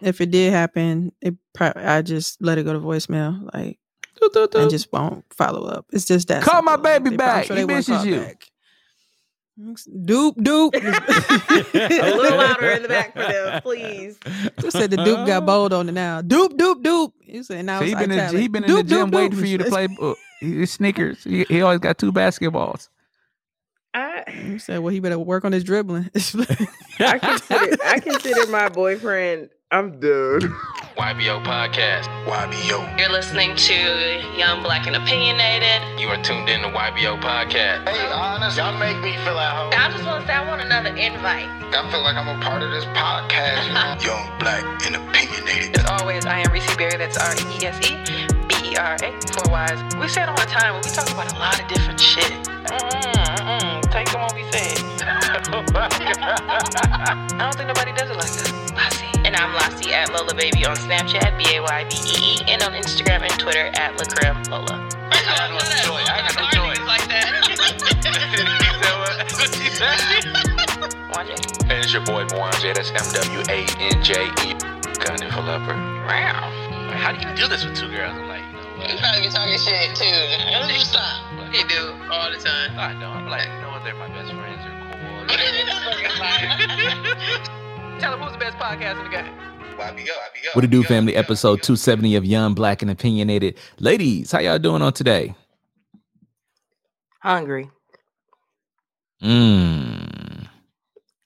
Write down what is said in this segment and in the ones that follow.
if it did happen, it probably I just let it go to voicemail, like, and just won't follow up. It's just that. Call my baby They- back. sure He they wouldn't misses you. back. Doop doop. A little louder in the back for them, please. Who said the Duke got bold on it now? Doop doop doop. You said now So he it's been in, he been in the gym doop, waiting doop. for you to play uh, his Snickers. He, he always got two basketballs. I, You said, well, he better work on his dribbling. I consider I consider my boyfriend. I'm done. YBO Podcast. YBO. You're listening to Young Black and Opinionated. You are tuned in to YBO Podcast. Hey, honest, y'all make me feel at home. I just want to say I want another invite. I feel like I'm a part of this podcast, you know? Young, black, and opinionated. As always, I am Reese Berry. That's R E E S E B E R A. Four Y's. We say it all the time, but we talk about a lot of different shit. Mm-mm, mm-mm. Take them what we said. I don't think nobody does it like us. Lassie. And I'm Lassie at Lola Baby on Snapchat, B A Y B E E, and on Instagram and Twitter at Lacrim Lola. I got no joy. I got no joy. like that. And it's your boy Mwanje. That's M W A N J E. Gunning for leopard. Wow. How do you do this with two girls? I'm like, you know what? You probably be talking shit too. Stop. He do all the time. I know. I'm like, you know what? They're my best friends. They're cool. Tell him who's the best podcast in the game. YBO, YBO. What it do, family? Episode 270 of Young, Black, and Opinionated. Ladies, how y'all doing on today? Hungry. Mmm.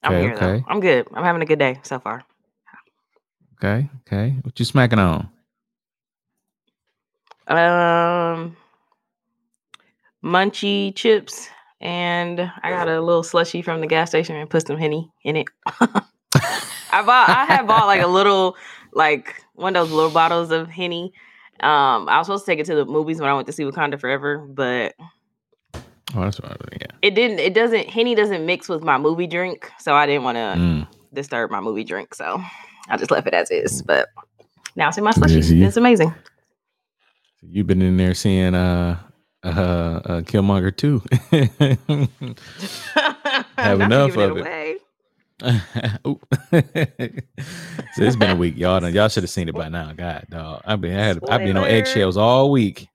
I'm Okay, here though. okay. I'm good. I'm having a good day so far. Okay, okay. What you smacking on? Um, munchy chips, and I got a little slushy from the gas station and put some henny in it. I bought. I had bought like a little, like one of those little bottles of henny. Um, I was supposed to take it to the movies when I went to see Wakanda Forever, but Oh, that's what I yeah. it didn't. It doesn't. Henny doesn't mix with my movie drink, so I didn't want to Mm. disturb my movie drink. So I just left it as is. But now it's in my slushy. It's amazing. You've been in there seeing uh uh, uh Killmonger too. Have enough of it. So it's been a week, y'all. done- Y'all should have seen it by now. God, dog. I've been I had, I've been on eggshells all week.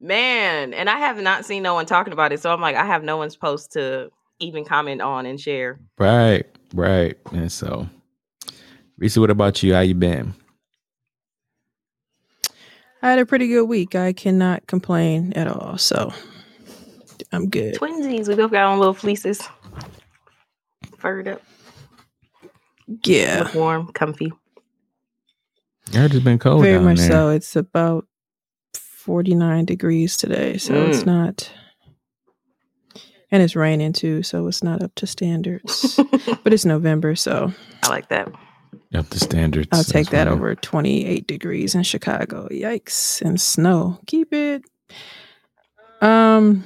Man, and I have not seen no one talking about it, so I'm like, I have no one's post to even comment on and share. Right, right. And so, Reese, what about you? How you been? I had a pretty good week. I cannot complain at all. So I'm good. Twinsies, we both got on little fleeces, furred up, Yeah, look warm, comfy. I heard it's been cold very down much there. so. It's about 49 degrees today, so it's Mm. not. And it's raining too, so it's not up to standards. but it's November, so I like that. Up to standards. I'll take that over 28 degrees in Chicago. Yikes. And snow. Keep it. Um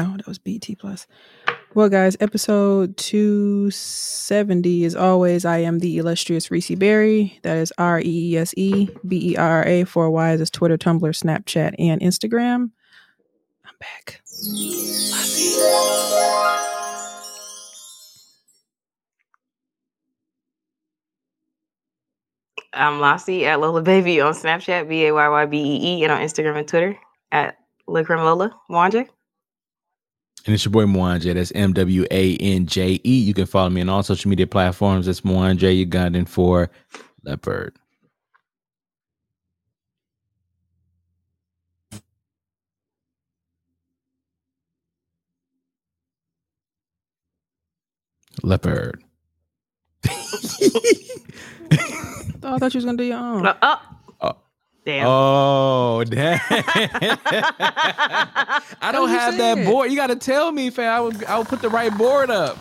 Oh, that was BT plus. Well, guys, episode 270 is always I am the illustrious Reese Berry. That is R E E S E B E R A. Four Y's is Twitter, Tumblr, Snapchat, and Instagram. I'm back. I'm Lassie at Lola Baby on Snapchat, B A Y Y B E E, and on Instagram and Twitter at Lacrim Lola Wanja. And it's your boy Mwanje. That's M W A N J E. You can follow me on all social media platforms. That's Mwanje Ugandan for Leopard. Leopard. Oh, I thought you was gonna do your own. Oh, damn. Oh, damn. I don't have that board. You got to tell me, fam. I would, I would put the right board up.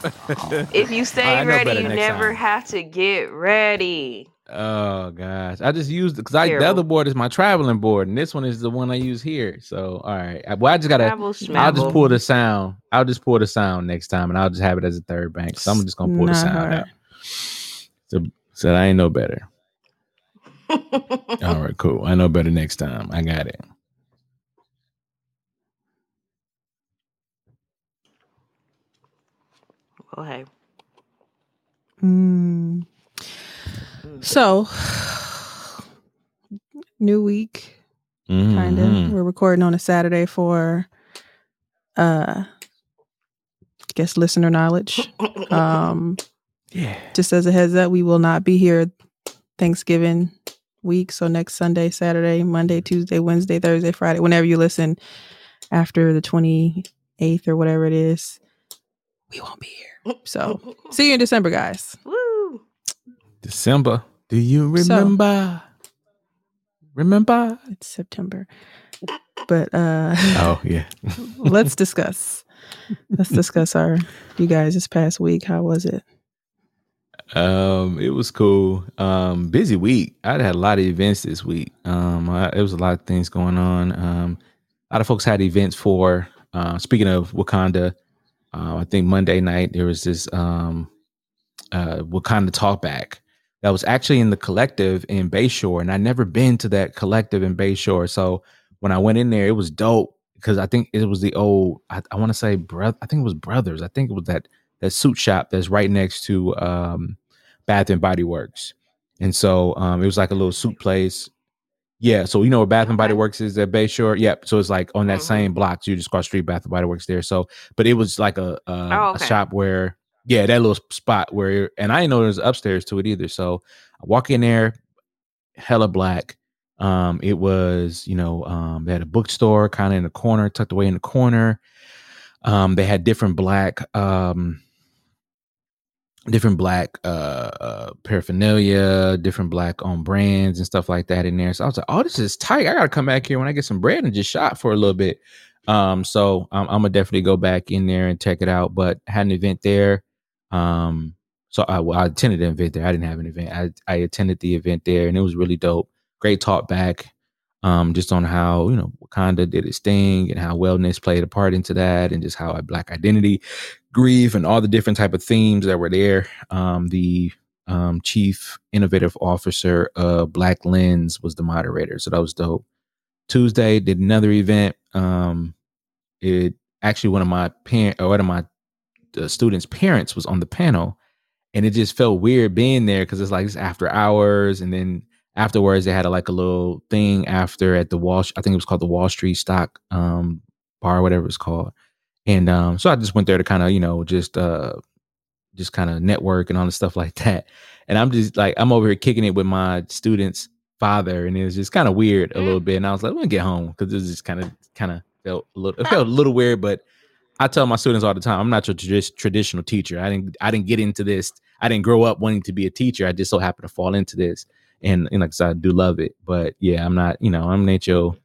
if you stay know ready, you never time. have to get ready. Oh gosh, I just used because I the other board is my traveling board, and this one is the one I use here. So all right, I, well I just gotta. Travel I'll just pull the sound. I'll just pull the sound next time, and I'll just have it as a third bank. So I'm just gonna pull the sound hard. out. So, so I ain't no better. All right, cool. I know better next time. I got it. Oh, hey. Mm. So, new week, kind of. We're recording on a Saturday for, uh, I guess listener knowledge. Um, Yeah. just as a heads up, we will not be here Thanksgiving week. So next Sunday, Saturday, Monday, Tuesday, Wednesday, Thursday, Friday, whenever you listen after the twenty eighth or whatever it is, we won't be here. So see you in December, guys. Woo! December. Do you So- remember? remember? It's September, but uh, Oh yeah. let's discuss. Let's discuss our you guys this past week. How was it? Um, it was cool. Um, busy week. I had a lot of events this week. Um, I, there was a lot of things going on. Um, a lot of folks had events for. Uh, speaking of Wakanda, uh, I think Monday night there was this um, uh, Wakanda talkback that was actually in the collective in Bayshore, and I never been to that collective in Bayshore. So when I went in there, it was dope because I think it was the old. I, I want to say brother. I think it was Brothers. I think it was that that suit shop that's right next to um, Bath and Body Works, and so um, it was like a little suit place. Yeah, so you know where Bath and Body Works is at Bayshore. Yep. So it's like on that Mhm. same block. So you just cross street, Bath and Body Works there. So, but it was like a a, Oh, a shop where yeah, that little spot where and I didn't know there was upstairs to it either. So I walk in there, hella black. Um, it was, you know, um, they had a bookstore kind of in the corner, tucked away in the corner. Um, they had different black, um, different black uh, uh paraphernalia, different black on brands and stuff like that in there. So I was like, oh, this is tight. I gotta come back here when I get some bread and just shop for a little bit. Um, so I'm, I'm gonna definitely go back in there and check it out. But had an event there. Um, so I, well, I attended an event there. I didn't have an event. I, I attended the event there, and it was really dope. Great talk back, um, just on how you know Wakanda did its thing and how wellness played a part into that, and just how Black identity, grief, and all the different type of themes that were there. Um, the um, chief innovative officer of Black Lens was the moderator, so that was dope. Tuesday did another event. Um, it actually one of my parent or one of my uh, students' parents was on the panel, and it just felt weird being there because it's like it's after hours, and then afterwards they had a, like a little thing after at the Wall. I think it was called the Wall Street Stock um, Bar, whatever it's called, and um, so I just went there to kind of you know just uh, just kind of network and all the stuff like that. And I'm just like I'm over here kicking it with my students' father, and it was just kind of weird a little bit. And I was like, let me get home because it was just kind of kind of felt a little it felt a little weird, but I tell my students all the time, I'm not your tradi- traditional teacher. I didn't I didn't get into this. I didn't grow up wanting to be a teacher. I just so happened to fall into this. And, and like I said, I do love it. But yeah, I'm not, you know, I'm your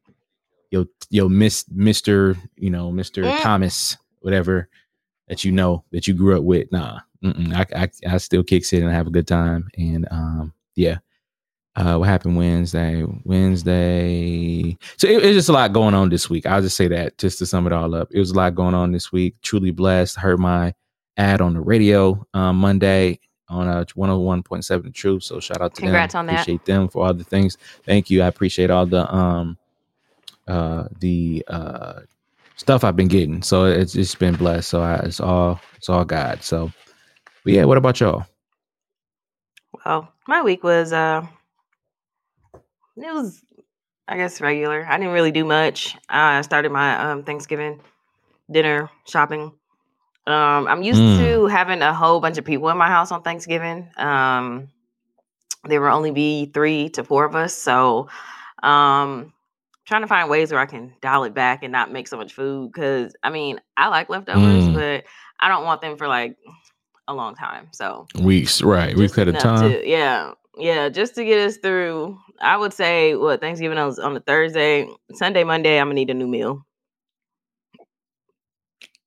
your your Miss Mr. You know, Mr. Mm. Thomas, whatever that you know that you grew up with. Nah. I, I I still kick it and have a good time. And um yeah. Uh, what happened Wednesday? Wednesday. So it, it's just a lot going on this week. I'll just say that just to sum it all up. It was a lot going on this week. Truly blessed. Heard my ad on the radio um, Monday on uh, 101.7 The Truth. So shout out to Congrats them. on that. Appreciate them for all the things. Thank you. I appreciate all the um uh the uh stuff I've been getting. So it's it's been blessed. So I, it's all it's all God. So but yeah, what about y'all? Well, my week was uh it was I guess regular. I didn't really do much. I started my um Thanksgiving dinner shopping. Um I'm used Mm. to having a whole bunch of people in my house on Thanksgiving. Um there will only be 3 to 4 of us, so um trying to find ways where I can dial it back and not make so much food cuz I mean, I like leftovers, Mm. but I don't want them for like a long time. So Weeks, right? Weeks at a time. to- yeah, yeah, just to get us through. I would say what Thanksgiving was on a Thursday, Sunday, Monday. I'm gonna need a new meal,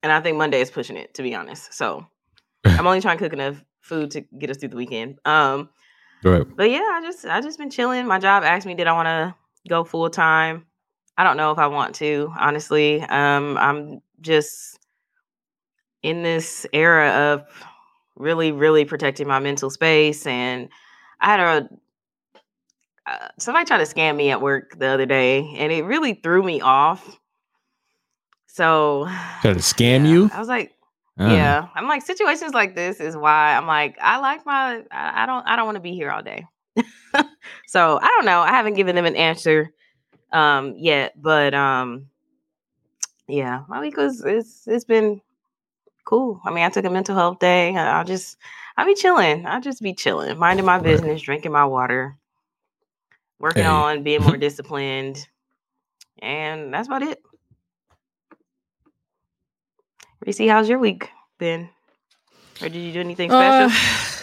and I think Monday is pushing it. To be honest, so I'm only trying to cook enough food to get us through the weekend. Um, right. but yeah, I just I just been chilling. My job asked me did I want to go full time. I don't know if I want to, honestly. Um, I'm just in this era of really, really protecting my mental space, and I had a uh, somebody tried to scam me at work the other day, and it really threw me off. So Tried to scam yeah, you? I was like, Uh, yeah, I'm like situations like this is why I'm like I like my I, I don't I don't want to be here all day. So I don't know. I haven't given them an answer um yet, but um yeah, my week was it's it's been cool. I mean, I took a mental health day. I- I'll just I'll be chilling. I'll just be chilling, minding my business, drinking my water, working Hey. on being more disciplined, and that's about it. Reese, how's your week been? Or did you do anything Uh, special?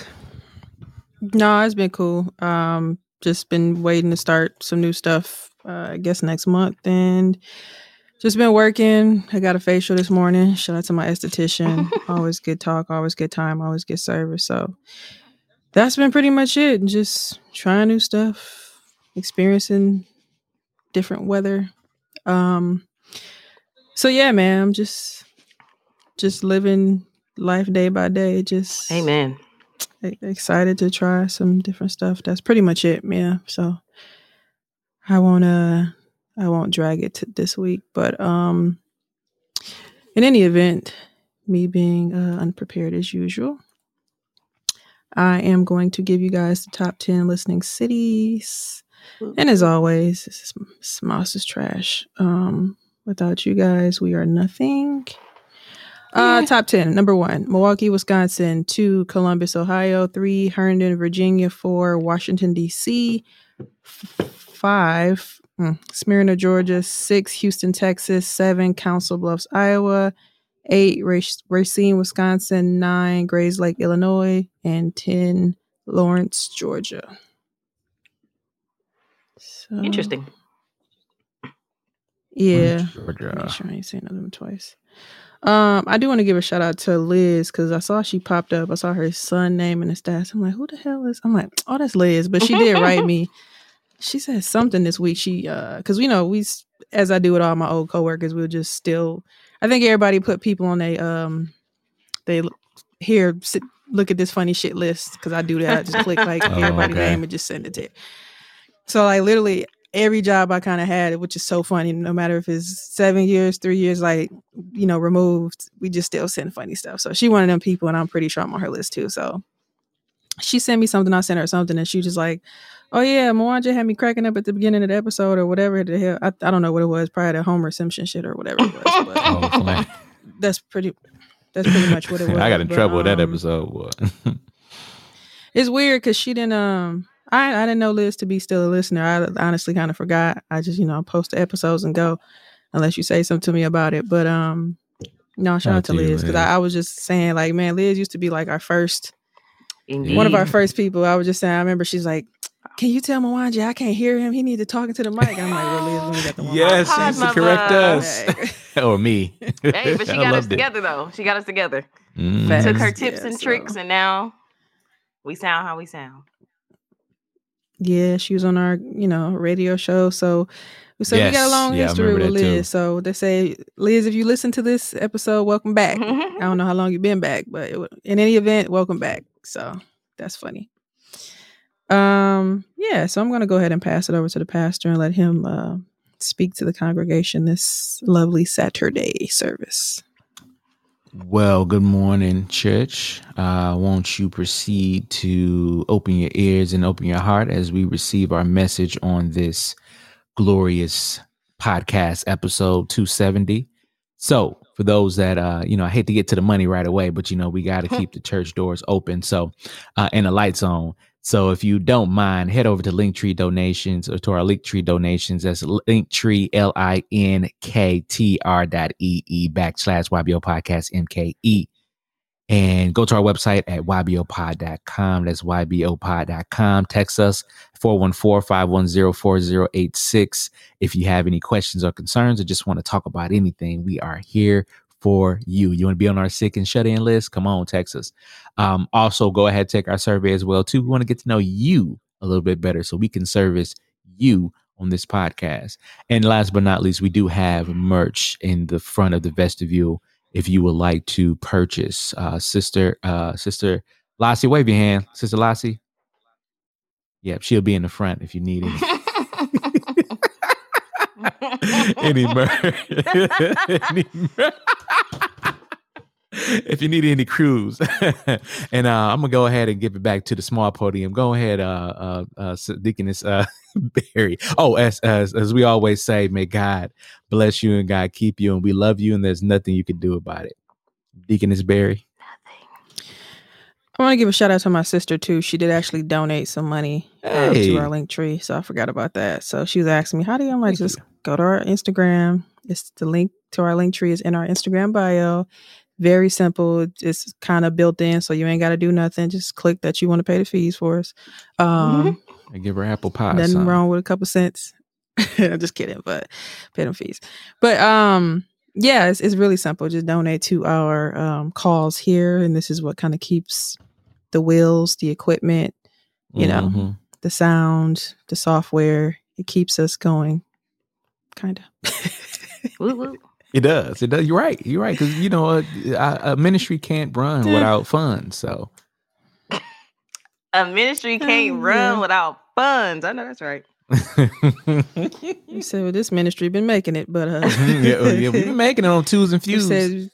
No, it's been cool. Um, just been waiting to start some new stuff. Uh, I guess next month, and just been working. I got a facial this morning. Shout out to my esthetician. always good talk, always good time, always good service. So that's been pretty much it. Just trying new stuff, experiencing different weather. Um, so yeah, man, I'm just just living life day by day. Just Amen. Excited to try some different stuff. That's pretty much it, yeah. So I won't uh I won't drag it to this week, but um in any event, me being uh, unprepared as usual, I am going to give you guys the top 10 listening cities. And as always, this is is trash. Um without you guys, we are nothing. Uh, top 10. Number one, Milwaukee, Wisconsin. Two, Columbus, Ohio. Three, Herndon, Virginia. Four, Washington, D.C. Five, mm, Smyrna, Georgia. Six, Houston, Texas. Seven, Council Bluffs, Iowa. Eight, Racine, Wisconsin. Nine, Grayslake, Illinois. And 10, Lawrence, Georgia. So, Interesting. Yeah. Georgia. Make sure I ain't saying them twice. Um, I do want to give a shout out to Liz because I saw she popped up. I saw her son name in the stats. I'm like, who the hell is? I'm like, oh, that's Liz. But she did write me. She said something this week. She uh, because we know we as I do with all my old coworkers, we'll just still. I think everybody put people on a um, they here sit, look at this funny shit list because I do that. I just click like Oh, everybody's okay. name and just send it to. you. So like literally every job I kind of had, which is so funny. No matter if it's seven years, three years, like you know, removed, we just still send funny stuff. So she one of them people, and I'm pretty sure I'm on her list too. So she sent me something, I sent her something, and she was just like, "Oh yeah, Mwanje had me cracking up at the beginning of the episode or whatever the hell. I, I don't know what it was, probably the Homer Simpson shit or whatever it was. But Oh, that's pretty. That's pretty much what it was. I got in But, trouble with that um, episode. It's weird because she didn't. Um, I I didn't know Liz to be still a listener. I honestly kind of forgot. I just you know post the episodes and go, unless you say something to me about it. But um, no, shout Shout out to to Liz because I, I was just saying like, man, Liz used to be like our first, Indeed. one of our first people. I was just saying. I remember she's like, can you tell Mwanje I can't hear him? He needs to talk into the mic. I'm like, well, Liz, when you got the one yes, she Hi, used to correct mother. us. or me. Hey, but she got us loved it. together though. She got us together. Facts. Took her Yeah, tips and so- tricks, and now we sound how we sound. Yeah, she was on our, you know, radio show. So we so we got a long Yeah, history with that too. Liz. So they say, Liz, if you listen to this episode, welcome back. I don't know how long you've been back, but it, in any event, welcome back. So that's funny. Um, yeah, so I'm gonna go ahead and pass it over to the pastor and let him uh, speak to the congregation this lovely Saturday service. Well, good morning, church. Uh, won't you proceed to open your ears and open your heart as we receive our message on this glorious podcast, episode 270. So, for those that, uh, you know, I hate to get to the money right away, but, you know, we got to keep the church doors open. So, uh, and the lights on. So if you don't mind, head over to Linktree donations or to our Linktree donations. That's Linktree, L I N K T R dot E E backslash YBO podcast MKE. And go to our website at ybopod.com. That's ybopod.com. Text us 414-510-4086. If you have any questions or concerns or just want to talk about anything, we are here for you. You want to be on our sick and shut in list? Come on, Texas. Um, also, go ahead take our survey as well too. We want to get to know you a little bit better so we can service you on this podcast. And last but not least, we do have merch in the front of the vestibule. If you would like to purchase, uh, sister, uh, sister Lassie, wave your hand, sister Lassie. Yep, she'll be in the front if you need any. Any merch. any if you need any crews, and uh, I'm gonna go ahead and give it back to the small podium. Go ahead, uh, uh, uh Deaconess uh, Berry. Oh, as, as as we always say, may God bless you and God keep you, and we love you, and there's nothing you can do about it. Deaconess Berry. I want to give a shout out to my sister too. She did actually donate some money um, Hey. to our link tree, so I forgot about that. So she was asking me, "How do you?" I'm like, Thank "Just go to our Instagram. It's the link to our link tree is in our Instagram bio. Very simple. It's kind of built in, so you ain't got to do nothing. Just click that you want to pay the fees for us. Um, I give her apple pie. Nothing son. wrong with a couple cents. I'm just kidding, but pay them fees. But um, yeah, it's, it's really simple. Just donate to our um, cause here, and this is what kind of keeps the wheels, the equipment, you know, Mhm. the sound, the software. It keeps us going, kind of. Woo, woo. It does. It does. You're right. You're right. Because you know, a, a, a ministry can't run without funds. So A ministry can't Oh, run yeah. without funds. I know that's right. you said, well, this ministry been making it, but uh, yeah, well, yeah, we've been making it on twos and you fews.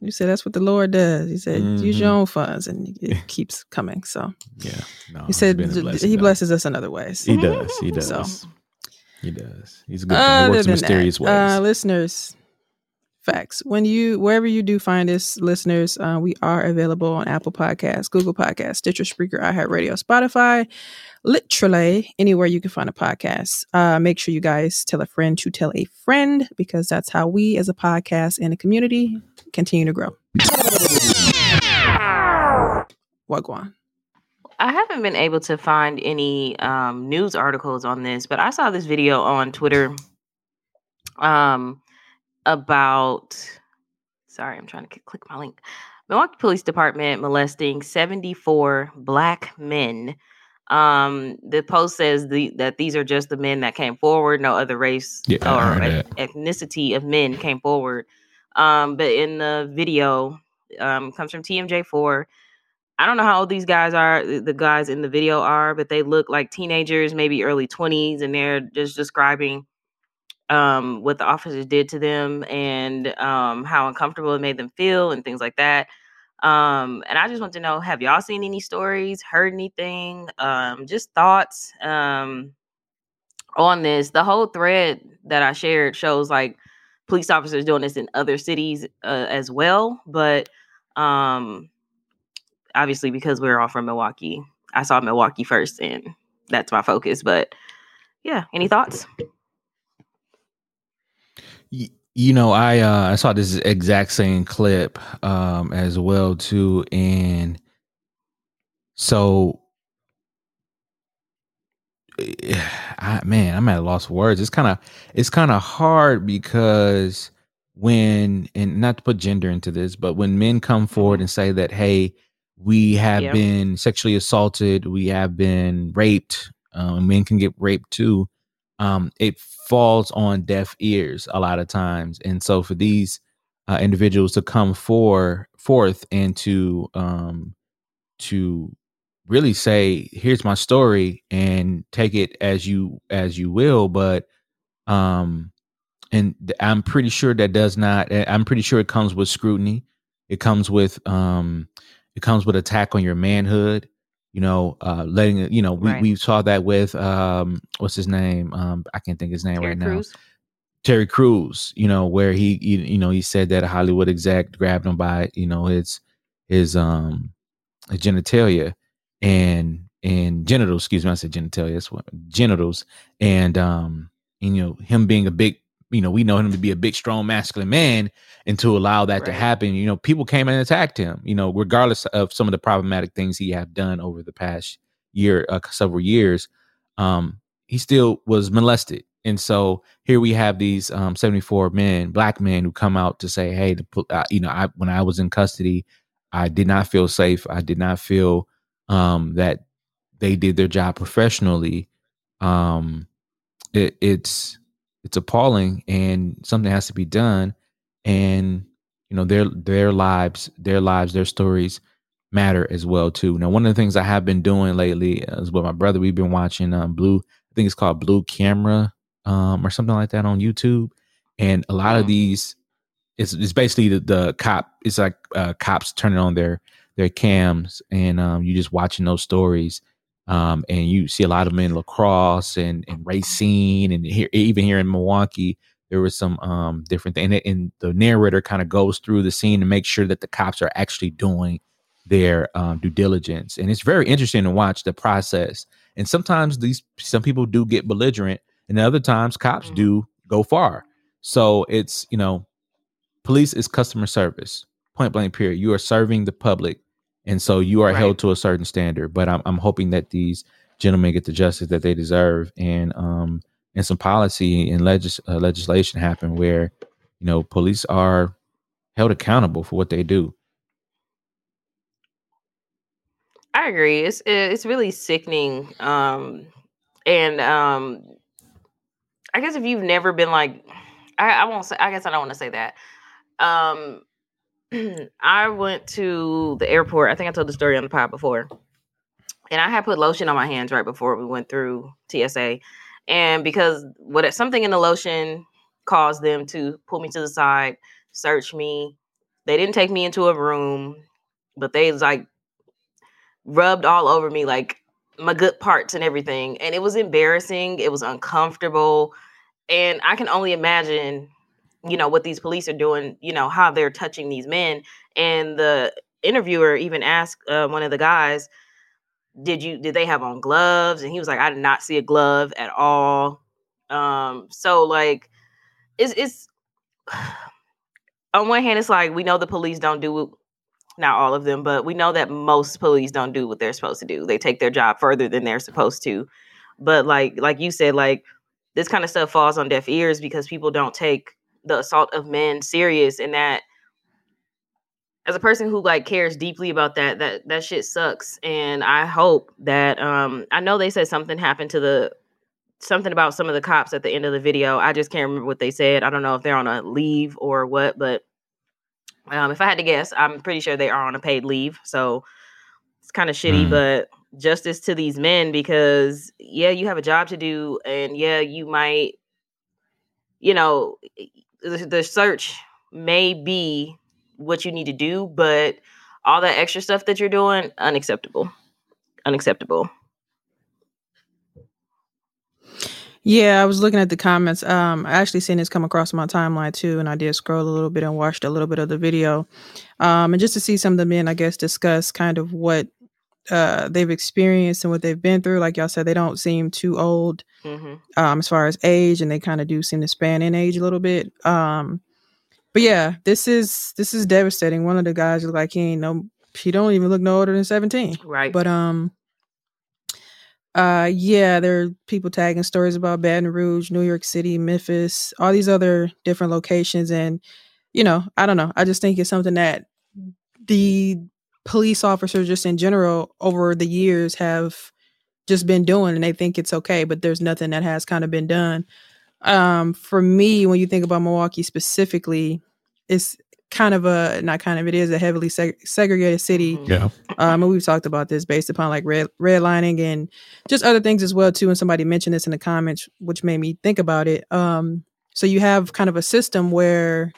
You said that's what the Lord does. He said, use your Mhm. own funds, and it keeps coming. So yeah, no, he said, been a d- blessing, he though. blesses us in other ways. He does. He does. So- He does. He's a good. man. He Other works in mysterious that, ways. uh, listeners, facts. When you wherever you do find us, listeners, uh, we are available on Apple Podcasts, Google Podcasts, Stitcher, Spreaker, iHeartRadio, Spotify, literally anywhere you can find a podcast. Uh, make sure you guys tell a friend to tell a friend because that's how we, as a podcast and a community, continue to grow. Wagwan. I haven't been able to find any um, news articles on this, but I saw this video on Twitter um, about. Sorry, I'm trying to click my link. Milwaukee Police Department molesting 74 black men. Um, the post says the, that these are just the men that came forward. No other race Yeah, or ethnicity of men came forward. Um, but in the video, um, comes from TMJ4. I don't know how old these guys are, the guys in the video are, but they look like teenagers, maybe early 20s, and they're just describing um, what the officers did to them and um, how uncomfortable it made them feel and things like that. Um, and I just want to know have y'all seen any stories, heard anything, um, just thoughts um, on this? The whole thread that I shared shows like police officers doing this in other cities uh, as well, but um, obviously because we're all from Milwaukee. I saw Milwaukee first and that's my focus. But yeah, any thoughts? Y- you know, I uh, I saw this exact same clip um, as well too, and so I, man, I'm at a loss for words. It's kind of it's kind of hard because when and not to put gender into this, but when men come forward and say that, hey, we have Yeah. been sexually assaulted, we have been raped, um, men can get raped too. Um, it falls on deaf ears a lot of times, and so for these uh, individuals to come for forth and to um, to really say here's my story and take it as you as you will but um and i'm pretty sure that does not eh, i'm pretty sure it comes with scrutiny. It comes with um it comes with attack on your manhood you know uh letting it you know we, Right. we saw that with um what's his name? Um i can't think his name Terry right now. Terry Crews, you know, where he, you, you know, he said that a Hollywood exec grabbed him by, you know, his, his, um, his genitalia and, and genitals, excuse me, I said genitalia, that's what, genitals. And, um, and, you know, him being a big, you know, we know him to be a big, strong, masculine man. And to allow that to happen, you know, people came and attacked him, you know, regardless of some of the problematic things he have done over the past year, uh, several years. Um, he still was molested. And so here we have these um, 74 men, black men, who come out to say, "Hey, the, uh, you know, I, when I was in custody, I did not feel safe. I did not feel um, that they did their job professionally. Um, it, it's it's appalling, and something has to be done. And you know, their their lives, their lives, their stories matter as well too. Now, one of the things I have been doing lately is with my brother. We've been watching um, Blue. I think it's called Blue Camera um, or something like that on YouTube. And a lot of these it's it's basically the, the cop. It's like uh, cops turning on their their cams, and um, you just watching those stories. Um, and you see a lot of them in La Crosse and, and Racine, and here even here in Milwaukee, there was some um different thing. And, and the narrator kind of goes through the scene to make sure that the cops are actually doing their um, due diligence, and it's very interesting to watch the process. And sometimes these some people do get belligerent, and other times cops Mhm. do go far. So it's you know, police is customer service, point blank. Period. You are serving the public, and so you are Right. held to a certain standard. But I'm I'm hoping that these gentlemen get the justice that they deserve, and um and some policy and legis- uh, legislation happen where you know police are held accountable for what they do. I agree. It's it's really sickening. Um, and um, I guess if you've never been like, I, I won't say. I guess I don't want to say that. Um, I went to the airport. I think I told the story on the pod before, and I had put lotion on my hands right before we went through TSA, and because what something in the lotion caused them to pull me to the side, search me. They didn't take me into a room, but they like rubbed all over me like my good parts and everything and it was embarrassing it was uncomfortable and i can only imagine you know what these police are doing you know how they're touching these men and the interviewer even asked uh, one of the guys did you did they have on gloves and he was like i did not see a glove at all um so like it's it's on one hand it's like we know the police don't do not all of them, but we know that most police don't do what they're supposed to do. They take their job further than they're supposed to. But like like you said, like this kind of stuff falls on deaf ears because people don't take the assault of men serious and that as a person who like cares deeply about that that that shit sucks and i hope that um i know they said something happened to the something about some of the cops at the end of the video i just can't remember what they said i don't know if they're on a leave or what but um, if I had to guess, I'm pretty sure they are on a paid leave. So it's kind of shitty, Mm. but justice to these men because, yeah, you have a job to do. And yeah, you might, you know, the, the search may be what you need to do, but all that extra stuff that you're doing, unacceptable. Unacceptable. Yeah, I was looking at the comments. Um, I actually seen this come across my timeline too, and I did scroll a little bit and watched a little bit of the video. Um, and just to see some of the men, I guess, discuss kind of what uh they've experienced and what they've been through. Like y'all said, they don't seem too old hmm um as far as age, and they kind of do seem to span in age a little bit. Um, but yeah, this is this is devastating. One of the guys look like he ain't no, he don't even look no older than seventeen. Right. But um uh yeah, there are people tagging stories about Baton Rouge, New York City, Memphis, all these other different locations and you know, I don't know. I just think it's something that the police officers just in general over the years have just been doing and they think it's okay, but there's nothing that has kind of been done. Um for me when you think about Milwaukee specifically, it's kind of a not kind of it is a heavily seg- segregated city Mhm. Yeah. um, and we've talked about this based upon like red redlining and just other things as well too. And somebody mentioned this in the comments, which made me think about it. Um, so you have kind of a system where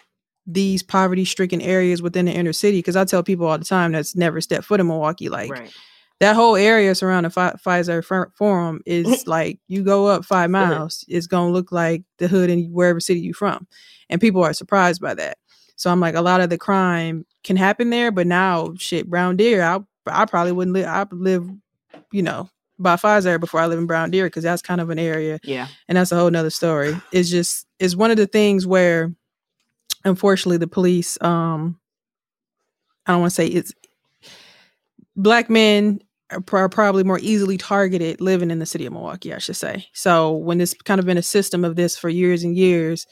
these poverty-stricken areas within the inner city, because I tell people all the time that's never stepped foot in Milwaukee, like right. that whole area surrounding Fi- Fiserv Forum is like you go up five miles, it's gonna look like the hood in wherever city you from, and people are surprised by that. So I'm like, a lot of the crime can happen there, but now shit, Brown Deer, I I probably wouldn't live. I live, you know, by Fiserv before I live in Brown Deer because that's kind of an area, Yeah. and that's a whole nother story. It's just it's one of the things where, unfortunately, the police. Um, I don't want to say it's black men are, pro- are probably more easily targeted living in the city of Milwaukee, I should say. So when it's kind of been a system of this for years and years,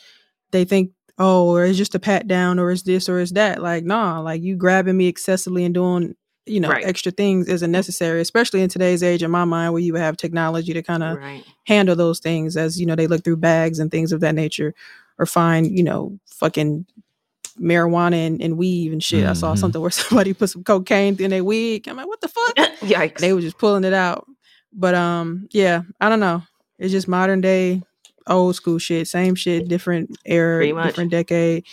they think, oh, or it's just a pat down, or it's this, or it's that. Like, nah, like you grabbing me excessively and doing, you know, Right. extra things isn't necessary, especially in today's age, in my mind, where you have technology to kind of Right. handle those things as you know they look through bags and things of that nature or find you know fucking marijuana and, and weave and shit i saw Mhm. something where somebody put some cocaine in their wig i'm like what the fuck Yikes. they were just pulling it out but um yeah i don't know it's just modern day old school shit same shit different era different decade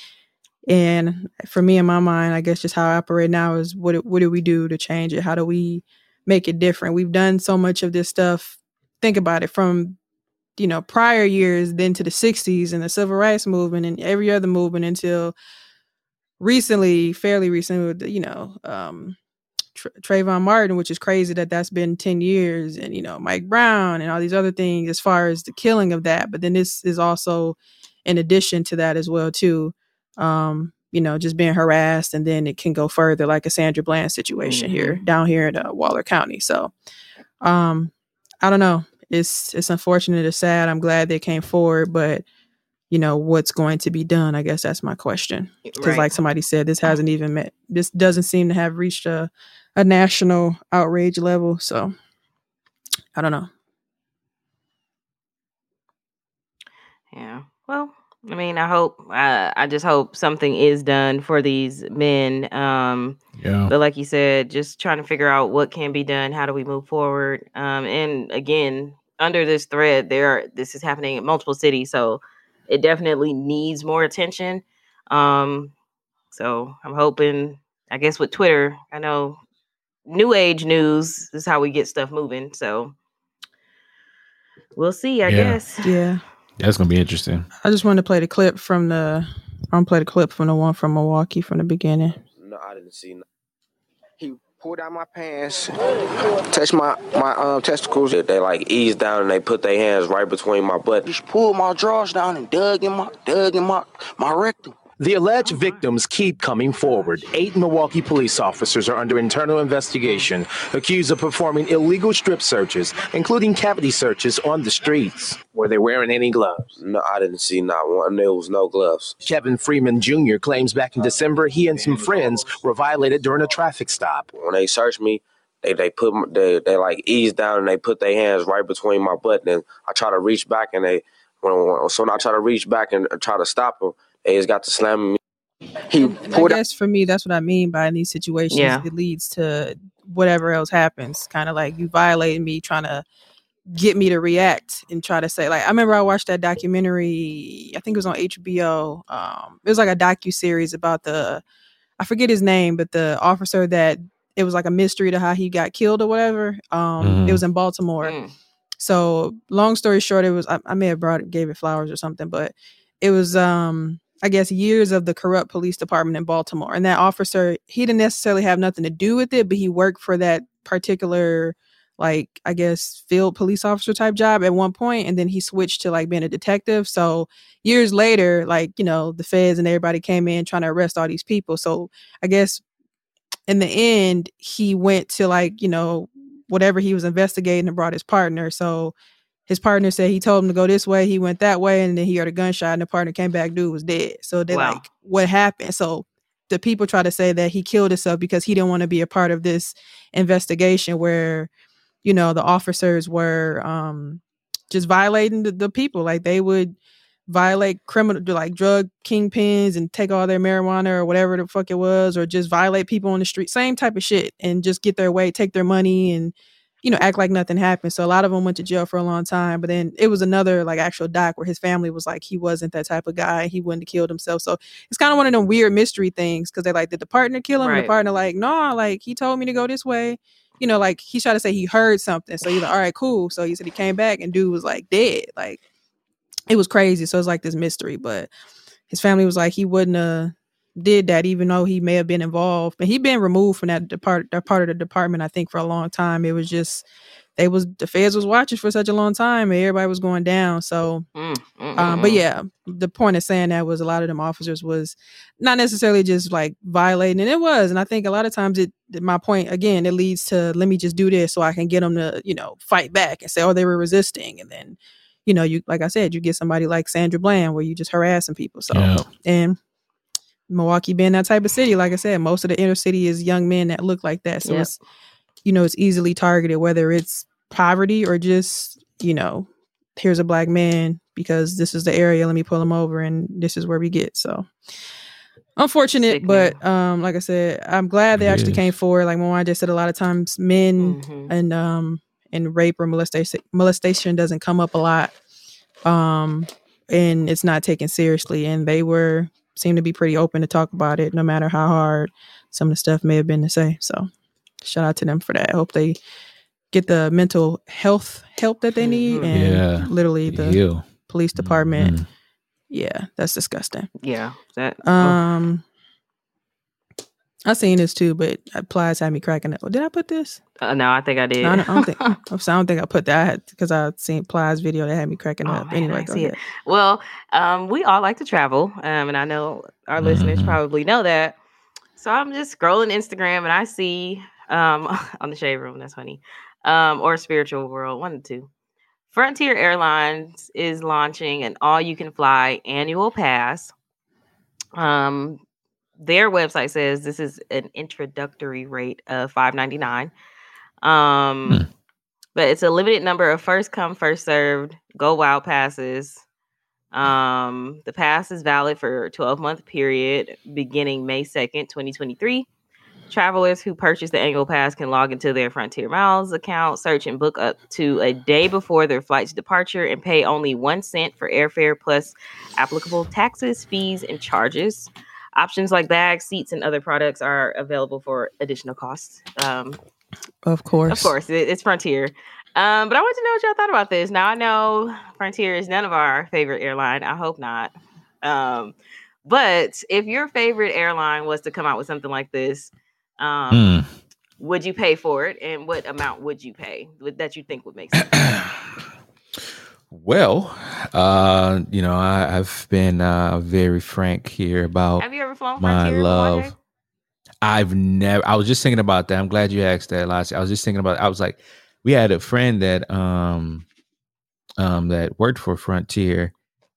And for me, in my mind, I guess just how I operate now is what do- what do we do to change it? How do we make it different? We've done so much of this stuff. Think about it from you know prior years, then to the '60s and the civil rights movement and every other movement until recently, fairly recently, with you know um, Tra- Trayvon Martin, which is crazy that that's been 10 years, and you know, Mike Brown and all these other things as far as the killing of that. But then this is also in addition to that as well, too. Um, you know, just being harassed, and then it can go further, like a Sandra Bland situation here down here in uh, Waller County. So, um, I don't know. It's it's unfortunate. It's sad. I'm glad they came forward, but you know what's going to be done. I guess that's my question because Right. like somebody said this hasn't even met this doesn't seem to have reached a, a national outrage level so i don't know Yeah. Well, I mean, I hope. Uh, I just hope something is done for these men. Um, Yeah. but like you said, just trying to figure out what can be done. How do we move forward? Um, and again, under this thread, there are, this is happening in multiple cities, so it definitely needs more attention. Um, so I'm hoping. I guess with Twitter, I know new age news is how we get stuff moving. So we'll see. I Yeah. guess. yeah That's gonna be interesting. i just wanted to play the clip from the i'm play the clip from the one from milwaukee from the beginning No, I didn't see. No. He pulled out my pants, touched my my um testicles. They, they like eased down and they put their hands right between my butt. Just pulled my drawers down and dug in my dug in my my rectum. The alleged uh-huh. victims keep coming forward. Eight Milwaukee police officers are under internal investigation, accused of performing illegal strip searches, including cavity searches on the streets. Were they wearing any gloves? No, I didn't see not one. There was no gloves. Kevin Freeman Jr. claims back in uh, December he and some friends were violated during a traffic stop. When they searched me, they they put my- they they like eased down and they put their hands right between my butt. And I try to reach back and they when, when so when I try to reach back and try to stop them, they just got to slam me. He And I pulled out. guess for me, that's what I mean by in these situations. Yeah. It leads to whatever else happens. Kind of like you violating me, trying to get me to react and try to say like I remember I watched that documentary. I think it was on HBO. Um, it was like a docu series about the I forget his name, but the officer that it was like a mystery to how he got killed or whatever. Um, Mhm. it was in Baltimore. Mm. So long story short, it was I, I may have brought it, gave it flowers or something, but it was um I guess years of the corrupt police department in Baltimore. And that officer, he didn't necessarily have nothing to do with it, but he worked for that particular like I guess field police officer type job at one point and then he switched to like being a detective. So years later, like, you know, the feds and everybody came in trying to arrest all these people. So I guess in the end, he went to like, you know, whatever he was investigating and brought his partner. So his partner said he told him to go this way, he went that way, and then he heard a gunshot, and the partner came back, dude was dead. So they Wow. like, what happened? So the people try to say that he killed himself because he didn't want to be a part of this investigation where, you know, the officers were um just violating the, the people. Like they would violate criminal like drug kingpins and take all their marijuana or whatever the fuck it was, or just violate people on the street. Same type of shit and just get their way, take their money and you know, act like nothing happened. So a lot of them went to jail for a long time. But then it was another like actual doc where his family was like he wasn't that type of guy. He wouldn't have killed himself. So it's kind of one of them weird mystery things because they're like, did the partner kill him? Right. the partner like, no, like he told me to go this way. You know, like he tried to say he heard something. So he's like, all right, cool. So he said he came back and dude was like dead. Like it was crazy. So it's like this mystery. But his family was like he wouldn't have did that, even though he may have been involved. But he'd been removed from that depart that part of the department, I think, for a long time. It was just they was the feds was watching for such a long time and everybody was going down. So Mm, mm, um, mm, but mm. yeah, the point of saying that was a lot of them officers was not necessarily just like violating, and it was. And I think a lot of times it, my point again, it leads to let me just do this so I can get them to you know fight back and say, oh, they were resisting, and then you know you like I said, you get somebody like Sandra Bland where you just harassing people. So Yeah. and Milwaukee being that type of city, like I said, most of the inner city is young men that look like that. So Yep. it's you know it's easily targeted, whether it's poverty or just you know here's a black man because this is the area. Let me pull him over, and this is where we get. So unfortunate, Sickening. but um, like I said, I'm glad they It actually came forward. Like Mwanje said, a lot of times men Mhm. and um and rape or molestation molestation doesn't come up a lot, um, and it's not taken seriously. And they were seem to be pretty open to talk about it, no matter how hard some of the stuff may have been to say. So, shout out to them for that. I hope they get the mental health help that they need, and Yeah. literally the Heal. police department. Mhm. Yeah, that's disgusting. Yeah. That. Um, I seen this too, but uh, Plies had me cracking up. Did I put this? uh, no, I think I did. No, I don't, I don't think. I don't think I put that because I seen Plies video that had me cracking Oh, up. man, I anyway, go see it. Well, um, we all like to travel, um, and I know our listeners Mhm. probably know that. So I'm just scrolling Instagram, and I see um, on the Shade Room. That's funny, um, or Spiritual World, one of the two. Frontier Airlines is launching an all-you-can-fly annual pass. Um, their website says this is an introductory rate of five ninety nine. Um, Hmm. but it's a limited number of first come first served go wild passes. Um, the pass is valid for a 12 month period beginning May 2nd, 2023. Travelers who purchase the annual pass can log into their Frontier Miles account, search and book up to a day before their flight's departure, and pay only one cent for airfare plus applicable taxes, fees, and charges. Options like bags, seats, and other products are available for additional costs. Um, Of course, of course, it, it's Frontier. Um, but I want to know what y'all thought about this. Now I know Frontier is none of our favorite airline. I hope not. Um, but if your favorite airline was to come out with something like this, um, Mm. would you pay for it, and what amount would you pay that you think would make sense? Well, uh, you know, I, I've been uh, very frank here about Have you ever flown my Frontier? love. I've never. I was just thinking about that. I'm glad you asked that last. I was just thinking about. I was like, we had a friend that um, um, that worked for Frontier,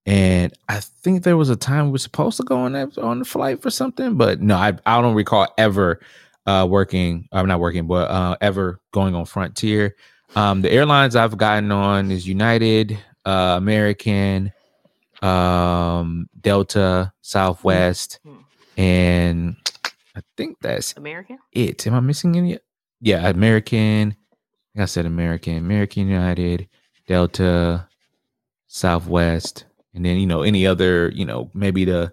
and I think there was a time we were supposed to go on that on the flight for something, but no, I I don't recall ever uh working. I'm not working, but uh, ever going on Frontier. Um, the airlines I've gotten on is United, uh, American, um, Delta, Southwest, Hmm. and I think that's American? it. Am I missing any? Yeah, American. I said, American, American United, Delta, Southwest, and then you know any other, you know, maybe the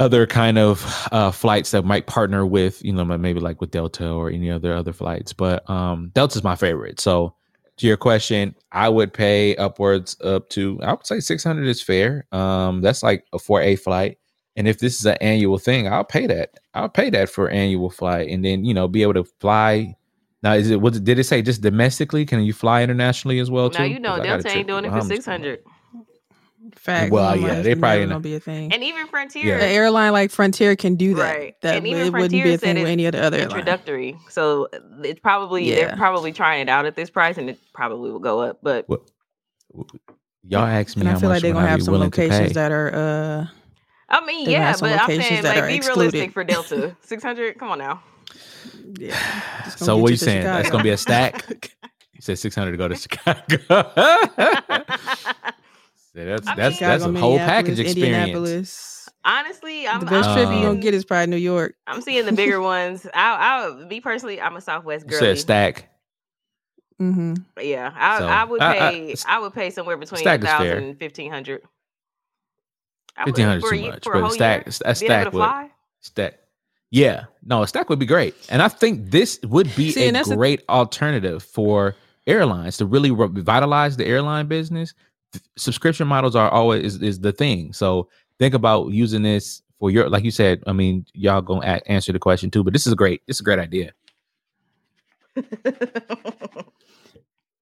other kind of uh flights that might partner with, you know, maybe like with Delta or any other other flights. But um Delta's my favorite. So to your question, I would pay upwards up to I would say 600 is fair. Um that's like a 4A flight. And if this is an annual thing, I'll pay that. I'll pay that for annual flight and then, you know, be able to fly now, is it was did it say just domestically? Can you fly internationally as well too? Now you know 'Cause I got a Delta ain't doing it for six hundred. Fact. Well, I'm yeah, they probably never not- gonna be a thing. And even Frontier, An airline like Frontier can do that. Right. That And even it wouldn't be a thing with any of the other airlines. introductory. So uh, it's probably Yeah. they're probably trying it out at this price, and it probably will go up. But Y'all ask me And how I feel much like they're gonna have some willing to pay. locations that are uh I mean, yeah, but I'm saying like be excluded. realistic for Delta. Six hundred. Come on now. yeah. So what you you to saying? That's gonna be a stack. You said six hundred to go to Chicago. See, that's I that's mean- that's a whole package Minneapolis, experience. Honestly, I'm the best I'm trip you're gonna get is probably New York. I'm seeing the bigger ones. I, I, me personally, I'm a Southwest girl. said stack. Mm-hmm. Yeah, I, So, I would I- I- pay. I, would pay somewhere between stack a is fair. thousand and fifteen hundred. Fifteen hundred for too much, for a but stack year, a stack would stack. Yeah, no, a stack would be great, and I think this would be See, a that's the- great alternative for airlines to really revitalize the airline business. Subscription models are always is, is the thing. So think about using this for your, like you said. I mean, y'all gonna answer the question too, but this is a great. This is a great idea.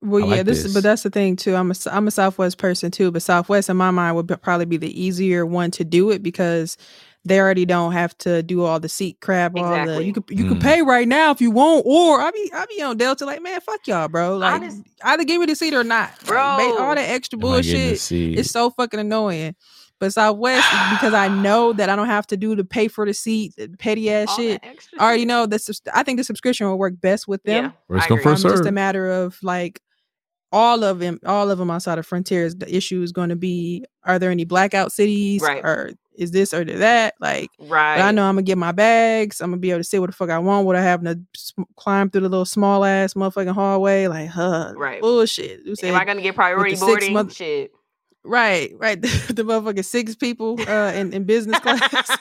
Well, I yeah, like this, this. but that's the thing too. I'm a I'm a Southwest person too, but Southwest in my mind would be, probably be the easier one to do it because they already don't have to do all the seat crap. All the you could you can Mm. pay right now if you want, or I be I be on Delta like man, fuck y'all, bro. Like Honest- either give me the seat or not, Like, all Bro. that extra Am I getting to bullshit. is so fucking annoying. But Southwest, because I know that I don't have to do the pay for the seat, the petty ass All shit. I already know that I think the subscription will work best with them. Yeah, First I come, first Um, just a matter of like all of them, all of them outside of Frontiers. The issue is going to be: Are there any blackout cities, Right. or is this or that? Like, Right. but I know I'm gonna get my bags. I'm gonna be able to say what the fuck I want without having to sm- climb through the little small ass motherfucking hallway. Like, huh, Right. bullshit. You Am I gonna get priority boarding? month- Shit. right, right. The, the motherfucking six people uh, in, in business class.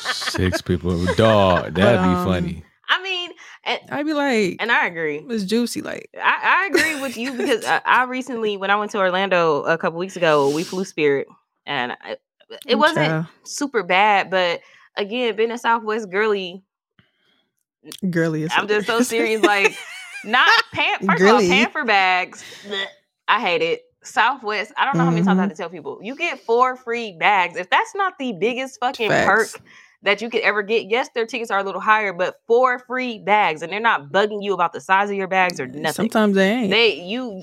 Six people, dog. That'd be um, funny. I mean, and, I'd be like, and I agree. it's juicy. Like, I, I agree with you because I, I recently, when I went to Orlando a couple weeks ago, we flew Spirit, and I, it wasn't child. super bad. But again, being a Southwest girly, girly. I'm just so serious. Like, not pan. First Girly. of all, pamper bags. bleh, I hate it. Southwest. I don't know how many times I have Mm-hmm. to tell people you get four free bags. If that's not the biggest fucking Facts. perk that you could ever get, yes, their tickets are a little higher, but four free bags, and they're not bugging you about the size of your bags or nothing. Sometimes they ain't. They you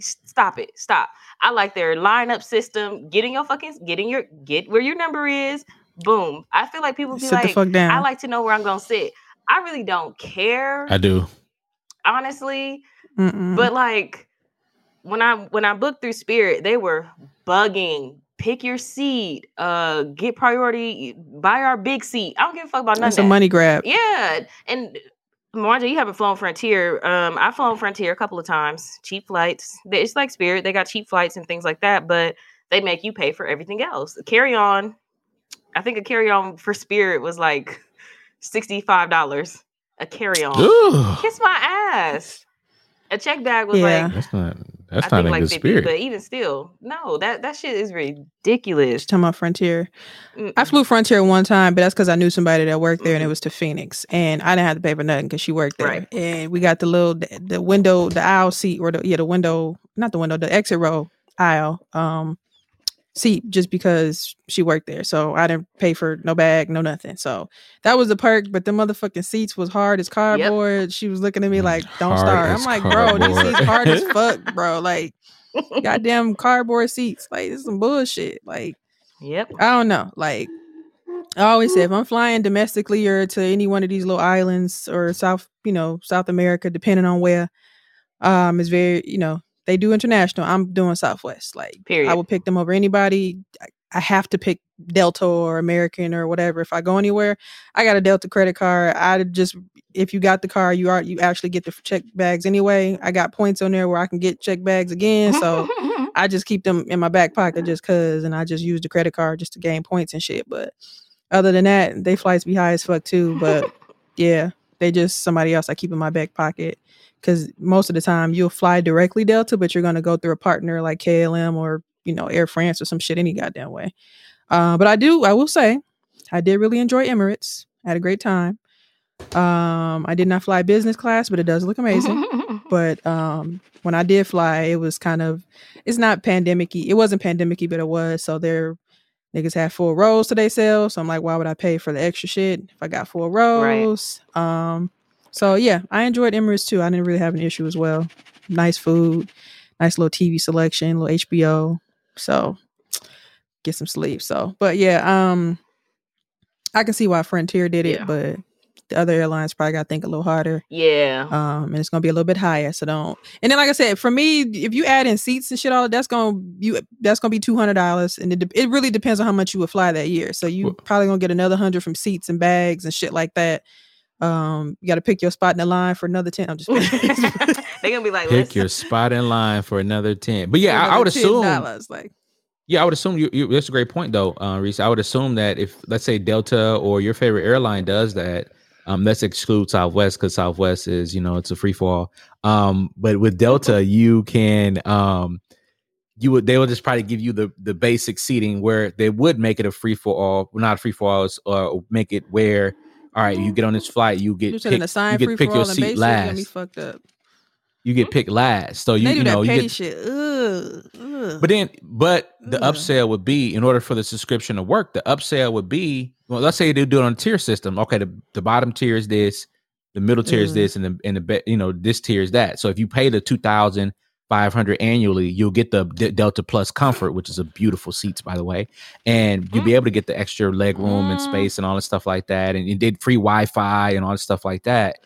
stop it. Stop. I like their lineup system. Getting your fucking getting your get where your number is. Boom. I feel like people be Sit the like, fuck down. I like to know where I'm gonna sit. I really don't care, I do. honestly. Mm-mm. But like when I when I booked through Spirit, they were bugging. Pick your seat. Uh, get priority. Buy our big seat. I don't give a fuck about none That's of a that. money grab. Yeah, and Mwanje, you haven't flown Frontier. Um, I've flown Frontier a couple of times. Cheap flights. It's like Spirit. They got cheap flights and things like that, but they make you pay for everything else. Carry on. I think a carry on for Spirit was like sixty five dollars. A carry on. Kiss my ass. A check bag was Yeah. like that's not. That's I not think a like good 50, spirit. but even still, no, that that shit is ridiculous. Just talking about Frontier. I Mm-mm. flew Frontier one time, but that's because I knew somebody that worked there, and it Mhm. was to Phoenix, and I didn't have to pay for nothing because she worked there. Right. And we got the little the, the window, the aisle seat, or the yeah, the window, not the window, the exit row aisle um seat, just because she worked there. So I didn't pay for no bag, no nothing. So that was the perk. But the motherfucking seats was hard as cardboard. She was looking at me like, "Don't start." I'm as like, "Bro, these seats hard as fuck, bro. Like." Goddamn cardboard seats. Like this is some bullshit. Like Yep. I don't know. Like I always say, if I'm flying domestically or to any one of these little islands or South, you know, South America, depending on where, um, it's very, you know, they do international. I'm doing Southwest. Like Period. I will pick them over anybody. I, I have to pick Delta or American or whatever. If I go anywhere, I got a Delta credit card. I just if you got the car, you are you actually get the check bags anyway. I got points on there where I can get check bags again. So I just keep them in my back pocket just cause, and I just use the credit card just to gain points and shit. But other than that, they flights be high as fuck too. But yeah, they just somebody else I keep in my back pocket. Cause most of the time you'll fly directly Delta, but you're gonna go through a partner like KLM or you know Air France or some shit any goddamn way. Uh, but I do, I will say, I did really enjoy Emirates. I had a great time. Um, I did not fly business class, but it does look amazing but um when I did fly, it was kind of it's not pandemicy. It wasn't pandemicy, but it was. So their niggas had four rows to they sell. So I'm like, why would I pay for the extra shit if I got full rows? Um so yeah, I enjoyed Emirates too. I didn't really have an issue as well. Nice food, nice little TV selection, little HBO. So get some sleep. So but yeah, um I can see why Frontier did it, Yeah. but the other airlines probably got to think a little harder yeah. um and it's gonna be a little bit higher so don't and then like i said for me if you add in seats and shit all that's gonna you that's gonna be $200 and it, de- it really depends on how much you would fly that year so you Well- probably gonna get another 100 from seats and bags and shit like that um you gotta pick your spot in the line for another 10 i'm just kidding. They're gonna be like, Pick your spot in line for another ten. But yeah, I, I would assume. $10, like Yeah, I would assume you, you. That's a great point, though, uh, Reese. I would assume that if, let's say, Delta or your favorite airline does that, um, let's exclude Southwest because Southwest is, you know, it's a free fall. Um, but with Delta, you can, um, you would, they will just probably give you the the basic seating where they would make it a free for all, well, not a free for all, or make it where, all right, you get on this flight, you get you said an picked- assigned you get pick your seat basic gonna be last. You get picked last, so you you know you get shit Ugh, ugh. but then, but the Ugh. upsell would be in order for the subscription to work. The upsell would be well. Let's say they do it on a tier system. Okay, the, the bottom tier is this, the middle tier is Mm. this, and the and the you know this tier is that. So if you pay the two thousand five hundred annually, you'll get the D- Delta Plus Comfort, which is a beautiful seats by the way, and you'll be able to get the extra leg room and Mm. space and all this stuff like that, and you did free Wi Fi and all this stuff like that.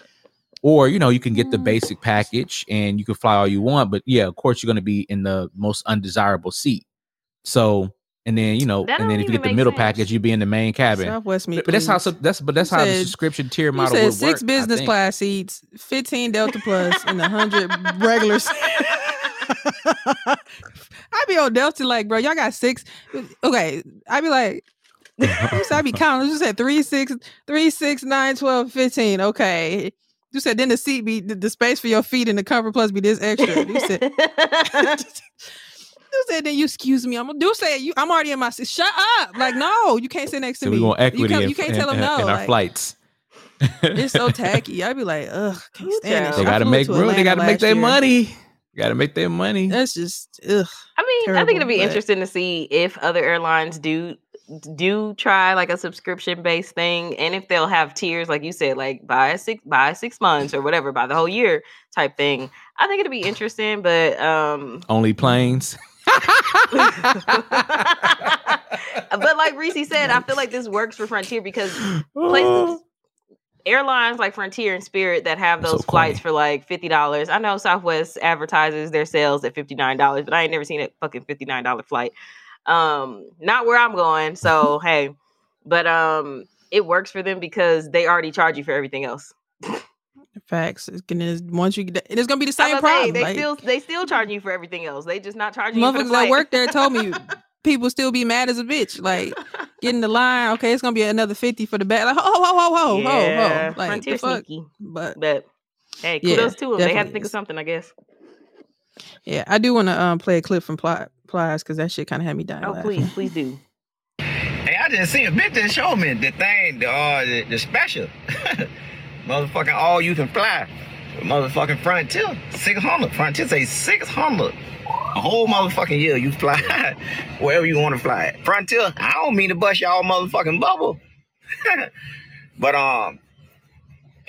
Or you know you can get the Mm. basic package and you can fly all you want, but yeah, of course you're going to be in the most undesirable seat. So and then you know, That and then if you get the middle sense. package, you'd be in the main cabin. southwest me But, but that's how please. sub- that's but that's You how the subscription tier You model said would six work. Business class seats, 15 Delta Plus, and 100 regular. I'd be on Delta like, bro, y'all got six. Okay, I be like, you said I be counting. You said three, six, three, six, nine, 12, 15. Okay. You said then the seat be the, the space for your feet and the cover plus be this extra. You said you said then you excuse me. I'm gonna do say you. I'm already in my seat. Shut up. Like no, you can't sit next to So me. we want you equity can't, in, you can't in- tell them in- no. in our like, flights. It's so tacky. I'd be like, ugh, can't stand it. They got to make to room. They got to make their year. money. Got to make their money. That's just ugh. I mean, I think it'd be but- interesting to see if other airlines do do try like a subscription based thing, and if they'll have tiers, like you said, like buy six buy six months or whatever, by the whole year type thing. I think it'd be interesting, but um, Only planes. but like Reese said, I feel like this works for Frontier because places airlines like Frontier and Spirit that have So those flights for like fifty dollars. I know Southwest advertises their sales at fifty nine dollars, but I ain't never seen a fucking fifty nine dollar flight. Um, not where I'm going. So hey, but um, it works for them because they already charge you for everything else. Facts. It's gonna once you get, it's gonna be the same to say, problem. they like, still they still charge you for everything else. They just not charging you for the motherfuckers flight. that work there told me people still be mad as a bitch. Like get in the line. Okay, it's gonna be another fifty for the back. Like ho ho ho ho yeah, ho ho. Like Frontier the fuck. sneaky. But But hey, Yeah, kudos to them. They had to think of something, I guess. Yeah, I do want to um play a clip from Pli- Plies because that shit kind of had me dying. Oh, laughing. please, please do. Hey, I just seen a picture that showed me the thing, the uh, the, the special, motherfucking all you can fly, motherfucking Frontier, six hundred. Frontier say six hundred. A whole motherfucking year you fly wherever you want to fly. at. Frontier, I don't mean to bust y'all motherfucking bubble, but um.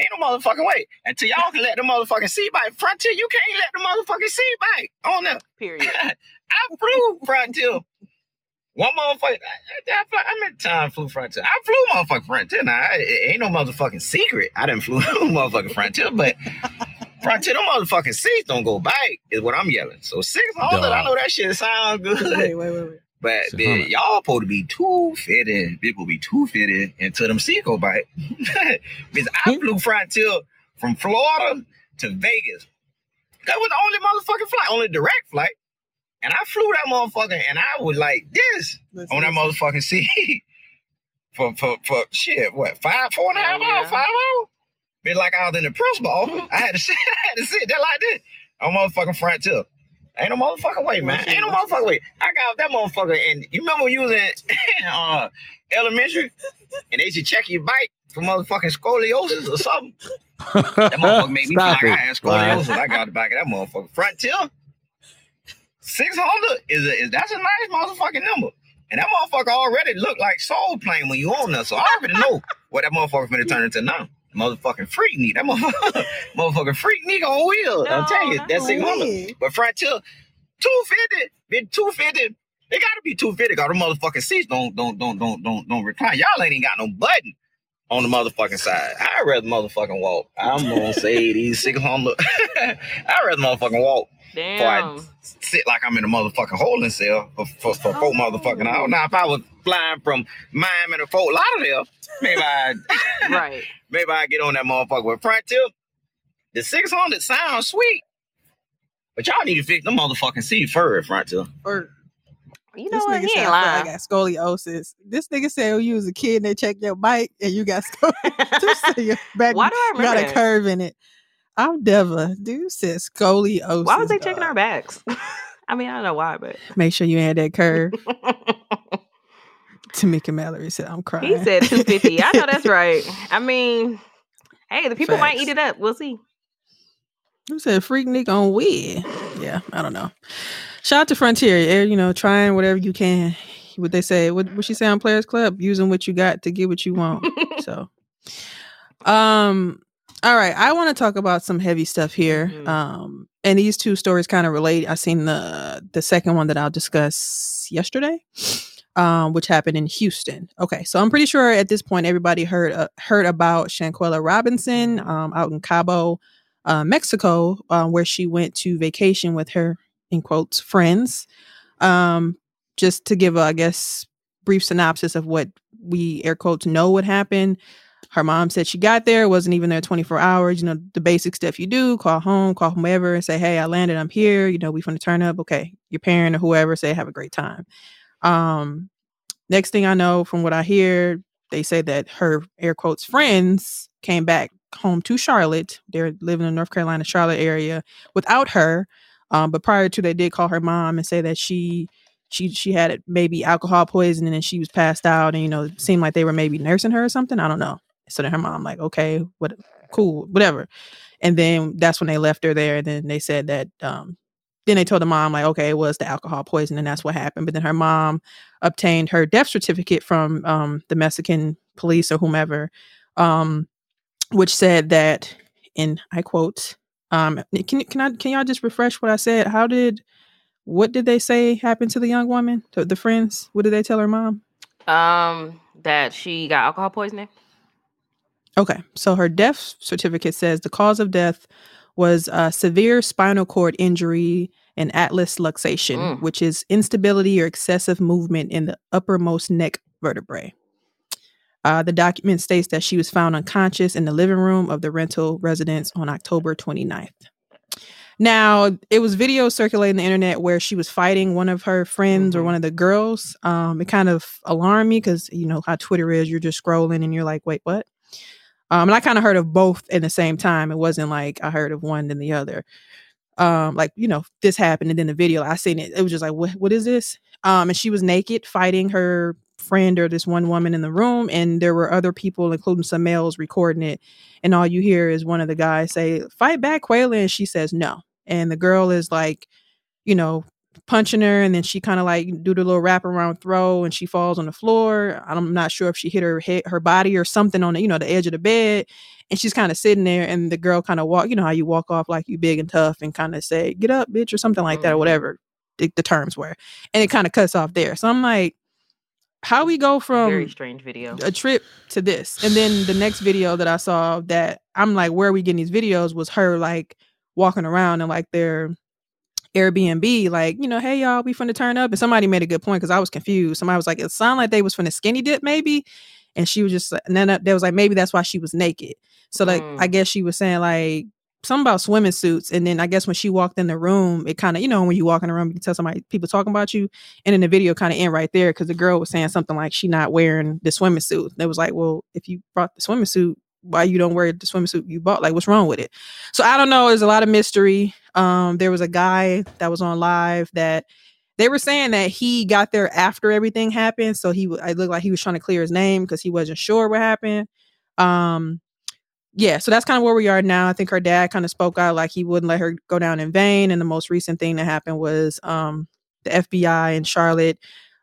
Ain't no motherfucking way. Until y'all can let the motherfucking seat bite. Frontier, you can't let the motherfucking seat bite on the Period. I flew Frontier. One motherfucker, I, I, fly- I meant time flew Frontier. I flew motherfucking Frontier. Now, I- it ain't no motherfucking secret. I didn't flew motherfucking Frontier, but Frontier, them motherfucking seats don't go back, is what I'm yelling. So 600, I know that shit sound good. wait, wait, wait, wait. But Six man, hundred. y'all supposed to be too fitted. People be too fitted until them seat go bite. because I flew Frontier from Florida to Vegas. That was the only motherfucking flight, only direct flight. And I flew that motherfucker and I was like this Listen, on that listen. motherfucking seat. for, for, for shit, what, five, four and a half Yeah. hours, five hours? Been like I was in the press ball. I had to sit, I had to sit there like this on motherfucking Frontier. Ain't no motherfucking way, man. Ain't no motherfucking way. I got off that motherfucker, and you remember when you was in uh, elementary, and they should check your bike for motherfucking scoliosis or something. That motherfucker made me feel like I had scoliosis. I got the back of that motherfucker. Frontier, six hundred is a, is that's a nice motherfucking number. And that motherfucker already looked like soul plane when you on there, so I already know what that motherfucker finna turn into now. Motherfucking Freaknik. That motherfucker, motherfucking Freaknik on wheels. I'm telling you, that's six hundred. But Frontier, two fifty, been two fifty. They gotta be two fifty. Cause the motherfucking seats don't don't don't don't don't don't recline. Y'all ain't even got no button on the motherfucking side. I'd rather motherfucking walk. I'm gonna say these six hundred. I'd rather motherfucking walk. Damn. Sit like I'm in a motherfucking holding cell for for, for four oh. motherfucking hours. Now if I was flying from Miami to Fort Lauderdale, maybe I right. maybe I get on that motherfucker with Frontier. The 600 sounds sweet. But y'all need to fix the motherfucking seat first, Frontier. Or You know this what? nigga He ain't I feel like I got scoliosis. This nigga said when you was a kid and they checked your bike and you got scoliosis. Why do I got remember a curve in it. I'm Deva. Dude said scoliosis. Why was they checking our backs? I mean, I don't know why, but Make sure you add that curve. Tamika Mallory said, I'm crying. he said 250. I know that's right. I mean, hey, the people might eat it up. We'll see. Who said freak nigga on weed? Yeah, I don't know. Shout out to Frontier. You know, trying whatever you can. What they say, what what she say on Players Club, using what you got to get what you want. so um all right, I want to talk about some heavy stuff here. Mhm. Um and these two stories kind of relate. I seen the the second one that I'll discuss yesterday. Um, which happened in Houston. Okay, so I'm pretty sure at this point everybody heard uh, heard about Shanquella Robinson um, out in Cabo, uh, Mexico, uh, where she went to vacation with her in quotes friends. Um, just to give, a, I guess, brief synopsis of what we air quotes know what happened. Her mom said she got there, wasn't even there 24 hours. You know, the basic stuff you do, call home, call whomever and say, Hey, I landed, I'm here. You know, we the turn up. Okay. Your parent or whoever say have a great time. Um, next thing I know, from what I hear, they say that her air quotes friends came back home to Charlotte. They're living in North Carolina, Charlotte area without her. Um, but prior to they did call her mom and say that she she she had maybe alcohol poisoning and she was passed out and you know it seemed like they were maybe nursing her or something. I don't know. So then her mom like, okay, what cool, whatever. And then that's when they left her there. And then they said that um then they told the mom like, okay, it was the alcohol poisoning and that's what happened. But then her mom obtained her death certificate from um the Mexican police or whomever, um, which said that, and I quote, um, can can I can y'all just refresh what I said? How did what did they say happened to the young woman, to the friends? What did they tell her mom? Um, that she got alcohol poisoning. Okay, so her death certificate says the cause of death was a severe spinal cord injury and atlas luxation, Mm. which is instability or excessive movement in the uppermost neck vertebrae. Uh, the document states that she was found unconscious in the living room of the rental residence on October 29th. Now, it was video circulating the internet where she was fighting one of her friends or one of the girls. Um, it kind of alarmed me because you know how Twitter is. You're just scrolling and you're like, wait, what? Um, and I kind of heard of both at the same time. It wasn't like I heard of one then the other. Um, like you know, this happened and then the video I seen it. It was just like, what? What is this? Um, and she was naked fighting her friend or this one woman in the room, and there were other people, including some males, recording it. And all you hear is one of the guys say, "Fight back, Quayla," and she says no. And the girl is like, you know, punching her, and then she kind of like do the little wraparound throw, and she falls on the floor. I'm not sure if she hit her head, her body or something on the, you know, the edge of the bed, and she's kind of sitting there, and the girl kind of walk, you know, how you walk off like you big and tough, and kind of say, "Get up, bitch," or something like that, or mm-hmm. whatever the, the terms were, and it kind of cuts off there. So I'm like, how we go Very from strange video. a trip to this. And then the next video that I saw that I'm like, where are we getting these videos? Was her like walking around and like their Airbnb, like, you know, hey y'all, we finna turn up. And somebody made a good point because I was confused. Somebody was like, it sounded like they was finna skinny dip, maybe. And she was just like, and then uh, they was like, maybe that's why she was naked. So like Mm. I guess she was saying like something about swimming suits. And then I guess when she walked in the room, it kind of, you know, when you walk in the room, you can tell somebody people talking about you. And then the video kind of end right there because the girl was saying something like she not wearing the swimming suit. It was like, well, if you brought the swimming suit, why you don't wear the swimsuit you bought? Like, what's wrong with it? So I don't know. There's a lot of mystery. Um, there was a guy that was on live that they were saying that he got there after everything happened. So he, I looked like he was trying to clear his name because he wasn't sure what happened. Um, yeah, so that's kind of where we are now. I think her dad kind of spoke out like he wouldn't let her go down in vain. And the most recent thing that happened was um, the FBI in Charlotte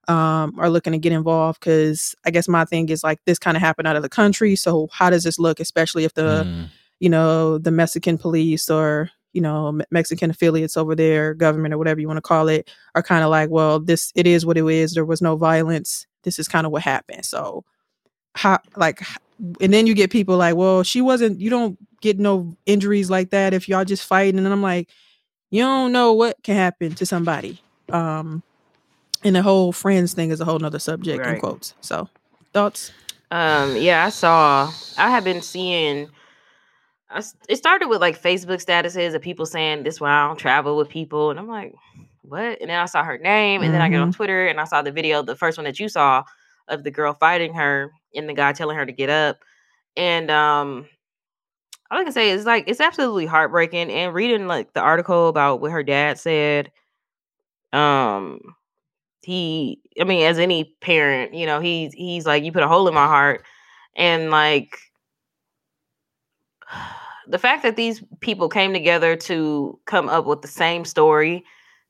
um, are looking to get involved because I guess my thing is like this kind of happened out of the country. So how does this look, especially if the Mm. you know the Mexican police or you know Mexican affiliates over there, government or whatever you want to call it, are kind of like, well, this it is what it is. There was no violence. This is kind of what happened. So how like and then you get people like, well, she wasn't. You don't get no injuries like that if y'all just fighting. And I'm like, you don't know what can happen to somebody. Um, and the whole friends thing is a whole nother subject in quotes. So thoughts? Um, yeah, I saw. I have been seeing. I it started with like Facebook statuses of people saying this why I don't travel with people, and I'm like, what? And then I saw her name, and then I get on Twitter and I saw the video, the first one that you saw of the girl fighting her and the guy telling her to get up, and um. All I can say is like it's absolutely heartbreaking. And reading like the article about what her dad said, um, he i mean as any parent you know he's he's like you put a hole in my heart and like the fact that these people came together to come up with the same story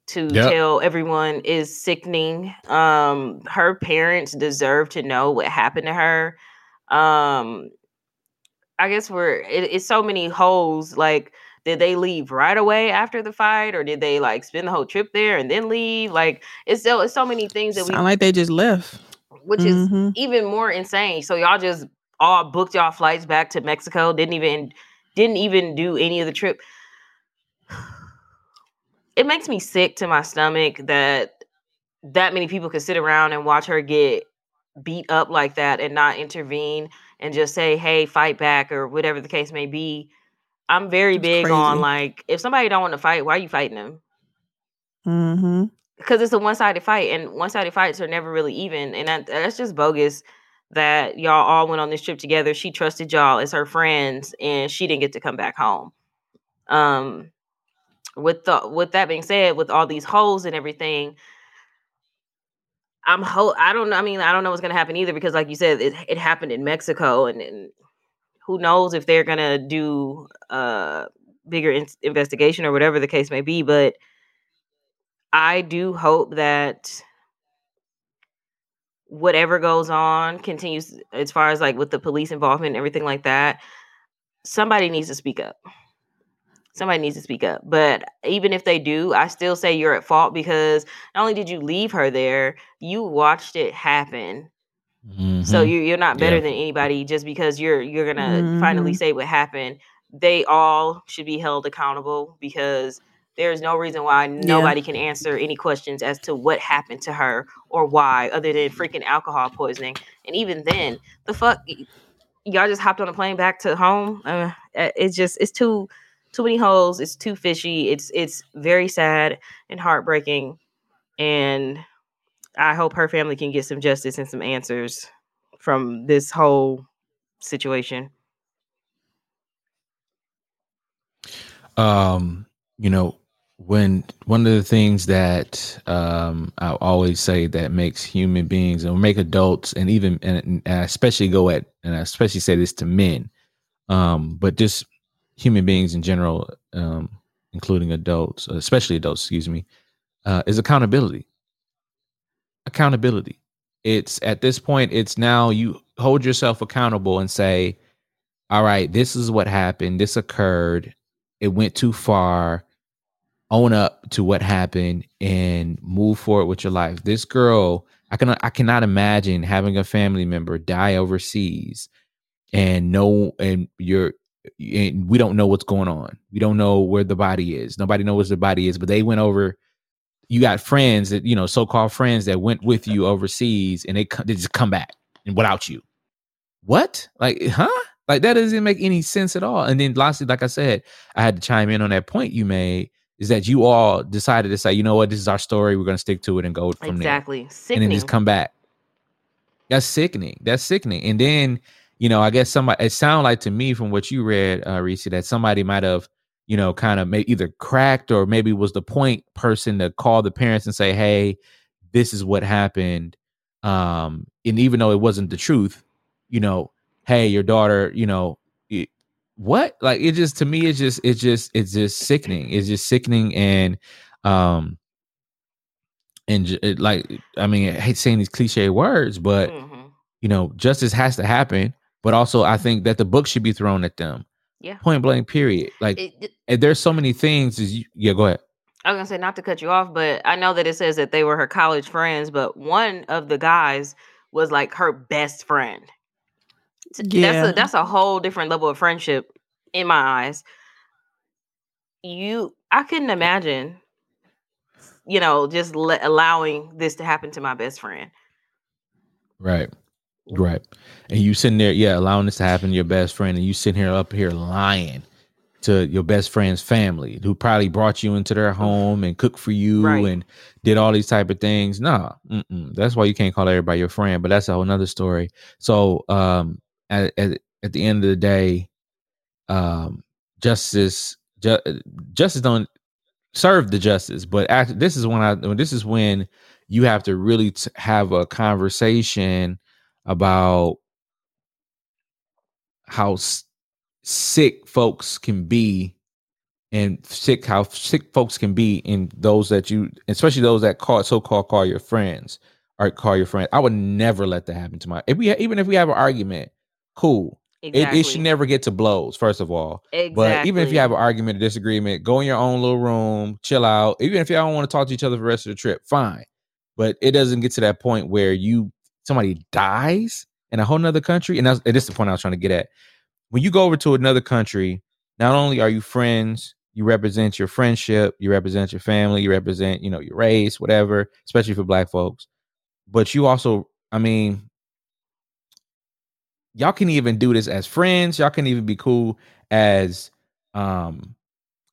to Yep. tell everyone is sickening um her parents deserve to know what happened to her um i guess we're it, it's so many holes like did they leave right away after the fight or did they like spend the whole trip there and then leave like it's so it's so many things that we Sound like they just left. which is Mhm. even more insane. So y'all just all booked y'all flights back to Mexico, didn't even didn't even do any of the trip. It makes me sick to my stomach that that many people could sit around and watch her get beat up like that and not intervene. and just say, "Hey, fight back" or whatever the case may be. I'm very It's big on like if somebody don't want to fight, why are you fighting them? Mm-hmm. Because it's a one-sided fight, and one-sided fights are never really even, and that, that's just bogus. That y'all all went on this trip together. She trusted y'all as her friends, and she didn't get to come back home. Um, with the with that being said, with all these holes and everything, I'm ho- I don't know. I mean, I don't know what's gonna happen either because, like you said, it it happened in Mexico, and, and who knows if they're gonna do a bigger in- investigation or whatever the case may be. But I do hope that whatever goes on continues as far as like with the police involvement and everything like that. Somebody needs to speak up. Somebody needs to speak up. But even if they do, I still say you're at fault because not only did you leave her there, you watched it happen. So Mhm. you you're not better Yeah. than anybody just because you're you're gonna finally Mhm. say what happened. They all should be held accountable because there's no reason why nobody can answer any questions as to what happened to her or why, other than freaking alcohol poisoning. And even then, the fuck y'all just hopped on a plane back to home. Uh, uh, it's just it's too too many holes. It's too fishy. It's it's very sad and heartbreaking. And I hope her family can get some justice and some answers from this whole situation. um you know when one of the things that um i always say that makes human beings and make adults and even and, and I especially go at and i especially say this to men um but just human beings in general um including adults especially adults excuse me uh is accountability. Accountability. It's at this point it's now you hold yourself accountable and say all right this is what happened. This occurred. It went too far own up to what happened and move forward with your life. This girl i can i cannot imagine having a family member die overseas and no and you're and we don't know what's going on. We don't know where the body is. Nobody knows where the body is but they went over you got friends that you know so-called friends that went with you overseas and they, they just come back and without you. What? Like huh? Like that doesn't make any sense at all. And then lastly like i said i had to chime in on that point you made is that you all decided to say you know what? This is our story. We're going to stick to it and go from there. exactly. there and then just come back. That's sickening. That's sickening. And then you know i guess somebody it sounded like to me from what you read uh Reese, that somebody might have you know kind of may either cracked or maybe was the point person to call the parents and say hey this is what happened. Um and even though it wasn't the truth you know hey your daughter you know what like it just to me it's just it's just it's just sickening it's just sickening and um and it, like i mean i hate saying these cliche words but Mhm. you know justice has to happen but also i think that the book should be thrown at them Yeah. point blank period like It- it- there's so many things is you, yeah go ahead I was gonna say not to cut you off, but I know that it says that they were her college friends, but one of the guys was like her best friend. Yeah. That's a that's a whole different level of friendship in my eyes. You, I couldn't imagine, you know, just le- allowing this to happen to my best friend. Right. Right. And you sitting there, yeah, allowing this to happen to your best friend, and you sitting here up here lying to your best friend's family who probably brought you into their home and cooked for you Right. and did all these type of things. Nah, mm-mm. that's why you can't call everybody your friend, but that's a whole nother story. So um at, at, at the end of the day, um justice ju- justice don't serve the justice, but act, this is when I this is when you have to really t- have a conversation about how s- sick folks can be and sick how sick folks can be in those that you especially those that call so-called call your friends or call your friend. I would never let that happen to my if we even if we have an argument cool. It, it should never get to blows first of all. But even if you have an argument or disagreement go in your own little room chill out. Even if y'all don't want to talk to each other for the rest of the trip fine. But it doesn't get to that point where you somebody dies in a whole nother country and that's and this is the point i was trying to get at. When you go over to another country not only are you friends you represent your friendship you represent your family you represent you know your race whatever especially for black folks but you also i mean y'all can even do this as friends. Y'all can even be cool as um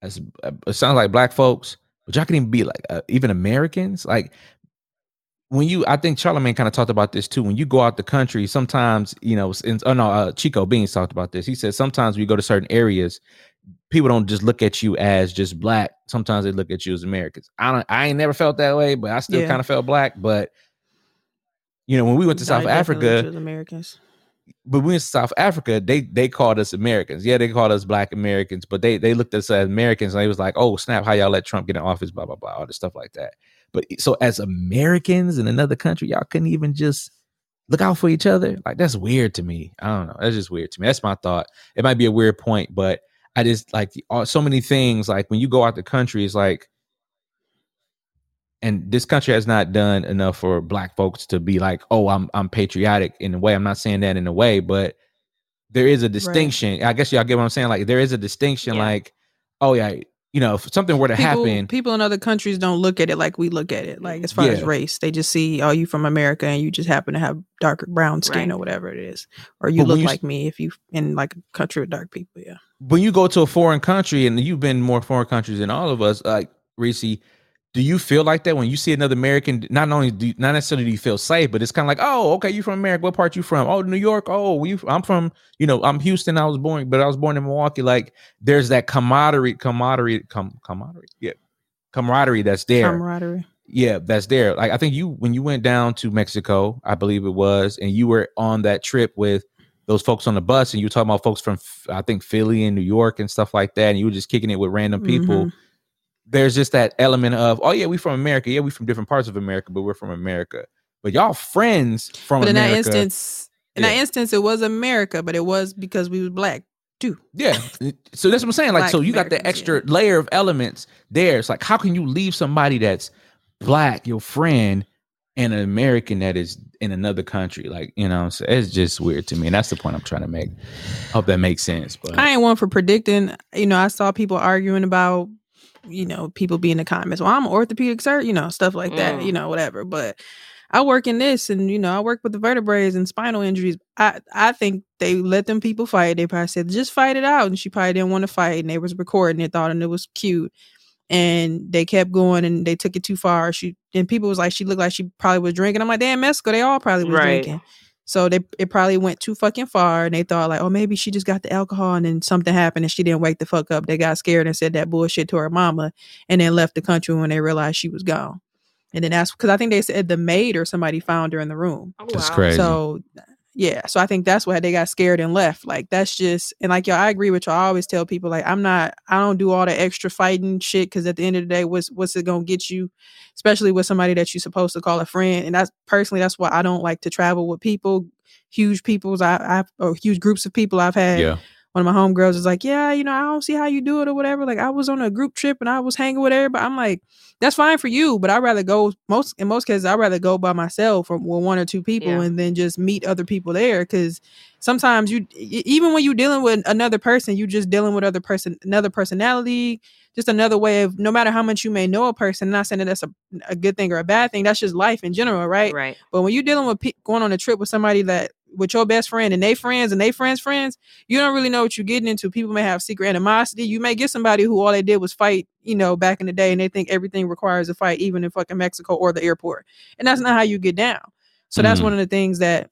as uh, it sounds like black folks, but y'all can even be like uh, even Americans. Like when you, I think Charlemagne kind of talked about this too. When you go out the country, sometimes you know, in, oh no, uh, Chico Beans talked about this. He said sometimes when you go to certain areas, people don't just look at you as just black. Sometimes they look at you as Americans. I don't, I ain't never felt that way, but I still Yeah. kind of felt black. But you know, when we went to I South Africa, Americans. But we to South Africa, they they called us Americans. Yeah, they called us Black Americans, but they they looked at us as Americans and they was like, "Oh snap! How y'all let Trump get in office?" Blah blah blah, all this stuff like that. But so as Americans in another country, y'all couldn't even just look out for each other. Like that's weird to me. I don't know. That's just weird to me. That's my thought. It might be a weird point, but I just like so many things. Like when you go out the country, it's like and this country has not done enough for black folks to be like, oh, I'm I'm patriotic in a way. I'm not saying that in a way, but there is a distinction. I guess y'all get what I'm saying. Like there is a distinction. Yeah. Like, oh yeah, you know, if something were to People, happen, people in other countries don't look at it like we look at it. Like as far as race, they just see, oh, you from America and you just happen to have darker brown skin Right. or whatever it is, or you But look you like me if you in like a country with dark people. Yeah, when you go to a foreign country, and you've been more foreign countries than all of us, like Reese, do you feel like that when you see another American? Not only do not necessarily do you feel safe, but it's kind of like, oh, okay, you from America? What part you from? Oh, New York. Oh, you? I'm from, you know, I'm Houston. I was born, but I was born in Milwaukee. Like, there's that camaraderie, camaraderie, com, camaraderie, yeah, camaraderie that's there. camaraderie. Yeah, that's there. Like I think you when you went down to Mexico, I believe it was, and you were on that trip with those folks on the bus, and you were talking about folks from I think Philly and New York and stuff like that, and you were just kicking it with random people. Mhm. There's just that element of, oh yeah, we from America. Yeah, we from different parts of America, but we're from America. But y'all friends from But in America. that instance, in that instance, it was America, but it was because we was black too. Yeah. So that's what I'm saying. Like, Black so you got the extra layer of elements there. It's like, how can you leave somebody that's black, your friend, and an American that is in another country? Like, you know, so it's just weird to me. And that's the point I'm trying to make. Hope that makes sense. But I ain't one for predicting. You know, I saw people arguing about, you know, people be in the comments. Well, I'm an orthopedic surgeon, you know, stuff like that, Mm. you know, whatever. But I work in this, and you know, I work with the vertebrae and spinal injuries. I I think they let them people fight. They probably said just fight it out, and she probably didn't want to fight, and they was recording it, thought and it was cute, and they kept going, and they took it too far. She and people was like, she looked like she probably was drinking. I'm like, damn, Mexico, they all probably was Right. drinking. So they it probably went too fucking far, and they thought like, oh, maybe she just got the alcohol, and then something happened, and she didn't wake the fuck up. They got scared and said that bullshit to her mama, and then left the country when they realized she was gone. And then that's because I think they said the maid or somebody found her in the room. Oh, That's crazy. So yeah, so I think that's why they got scared and left. Like that's just and like y'all, I agree with you. I always tell people like I'm not, I don't do all the extra fighting shit because at the end of the day, what's what's it gonna get you? Especially with somebody that you're supposed to call a friend. And that's personally that's why I don't like to travel with people, huge peoples. I I've or huge groups of people I've had yeah. One of my homegirls is like, Yeah, you know, I don't see how you do it or whatever. Like I was on a group trip and I was hanging with everybody. I'm like, that's fine for you, but I'd rather go most in most cases, I'd rather go by myself or with one or two people Yeah. and then just meet other people there. Cause sometimes you even when you're dealing with another person, you're just dealing with other person, another personality, just another way of no matter how much you may know a person, not saying that that's a, a good thing or a bad thing. That's just life in general, right? Right. But when you're dealing with pe- going on a trip with somebody that with your best friend and they friends and they friends friends, you don't really know what you're getting into. People may have secret animosity. You may get somebody who all they did was fight, you know, back in the day, and they think everything requires a fight, even in fucking Mexico or the airport. And that's not how you get down. So that's Mhm. one of the things that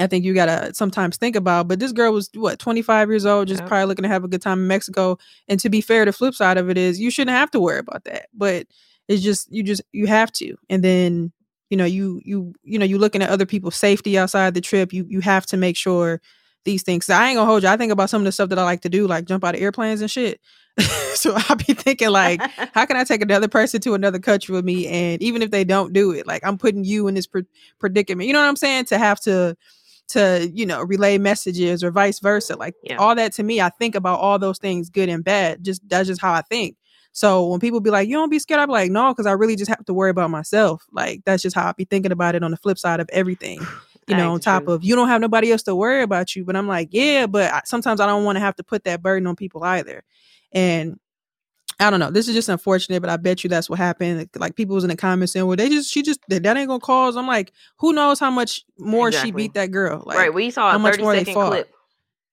I think you gotta sometimes think about. But this girl was what 25 years old, just Yep. probably looking to have a good time in Mexico. And to be fair, the flip side of it is you shouldn't have to worry about that. But it's just you just you have to. And then you know you you you know you looking at other people's safety outside the trip. You you have to make sure these things. 'cause I ain't gonna hold you. I think about some of the stuff that I like to do, like jump out of airplanes and shit. so I'll be thinking like, how can I take another person to another country with me? And even if they don't do it, like I'm putting you in this pre- predicament. You know what I'm saying? To have to to you know relay messages or vice versa like Yeah. all that to me i think about all those things good and bad just that's just how i think so when people be like you don't be scared i'm like no because i really just have to worry about myself like that's just how i be thinking about it on the flip side of everything you know on top of you don't have nobody else to worry about you but i'm like yeah but I, sometimes i don't want to have to put that burden on people either and I don't know. This is just unfortunate, but I bet you that's what happened. Like people was in the comments saying, "Well, they just she just that, ain't gonna cause." I'm like, who knows how much more she beat that girl? Like, right. We saw how a much 30 more they second fought. clip.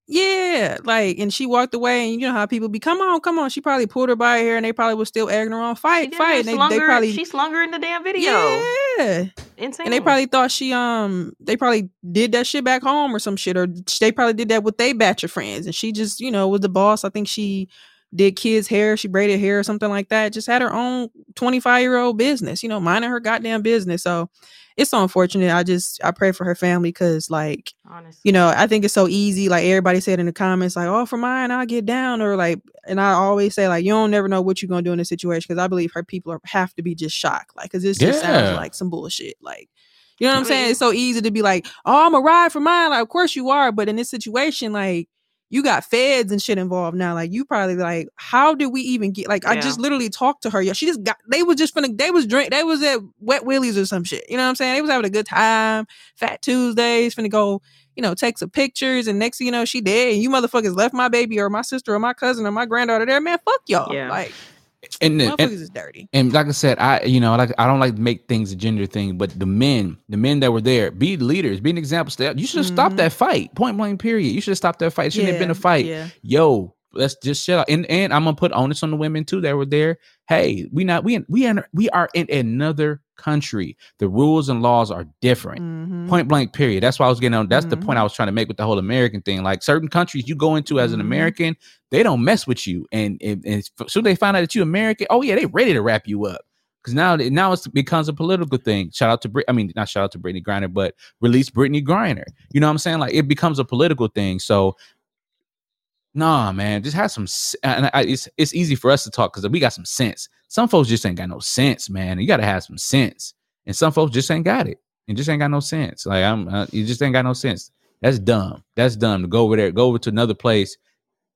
Yeah, like, and she walked away, and you know how people be, come on, come on. She probably pulled her by her hair, and they probably was still egging her on, fight, fight. And they, slung they probably, she slung her in the damn video. yeah, Insane. and they probably thought she um they probably did that shit back home or some shit, or they probably did that with they batch of friends, and she just you know was the boss. I think she did kids' hair, she braided hair or something like that. Just had her own twenty five year old business, you know, minding her goddamn business. So it's so unfortunate. I just I pray for her family because like honestly. you know, I think it's so easy. Like everybody said in the comments, like, "Oh, for mine, I'll get down," or like, and I always say, like, you don't never know what you're gonna do in this situation because I believe her people are, have to be just shocked, like, because this just sounds like some bullshit. Like, you know what I'm saying? It's so easy to be like, "Oh, I'm a ride for mine." Like, of course you are, but in this situation, like. You got feds and shit involved now. Like you probably like, how did we even get? Like I just literally talked to her. Yeah, she just got. They was just finna. They was drink. They was at Wet Willies or some shit. You know what I'm saying? They was having a good time. Fat Tuesdays. Finna go you know, take some pictures, and next thing you know, she dead. And you motherfuckers left my baby or my sister or my cousin or my granddaughter there. Man, fuck y'all. Yeah. Like, And, motherfuckers and is dirty. and like I said, I you know like I don't like to make things a gender thing, but the men, the men that were there, be leaders, be an example. You should have stopped Mhm. that fight, point blank. Period. You should have stopped that fight. It shouldn't have been a fight. Yeah. Yo, let's just shut up. And and I'm gonna put onus on the women too that were there. Hey, we not we in- we in, we are in another country. The rules and laws are different. Mhm. Point blank. Period. That's why I was getting on. That's the point. I was trying to make with the whole American thing. Like certain countries you go into as an Mhm. American, they don't mess with you, and and, and soon they find out that you American, oh yeah, they ready to wrap you up. Because now, now it becomes a political thing. Shout out to Brit. I mean, not shout out to Brittney Griner, but release Brittney Griner. You know what I'm saying? Like it becomes a political thing. So, nah, man, just have some. And I, it's it's easy for us to talk because we got some sense. Some folks just ain't got no sense, man. You got to have some sense, and some folks just ain't got it. And just ain't got no sense. Like I'm, uh, you just ain't got no sense. That's dumb. That's dumb to go over there, go over to another place,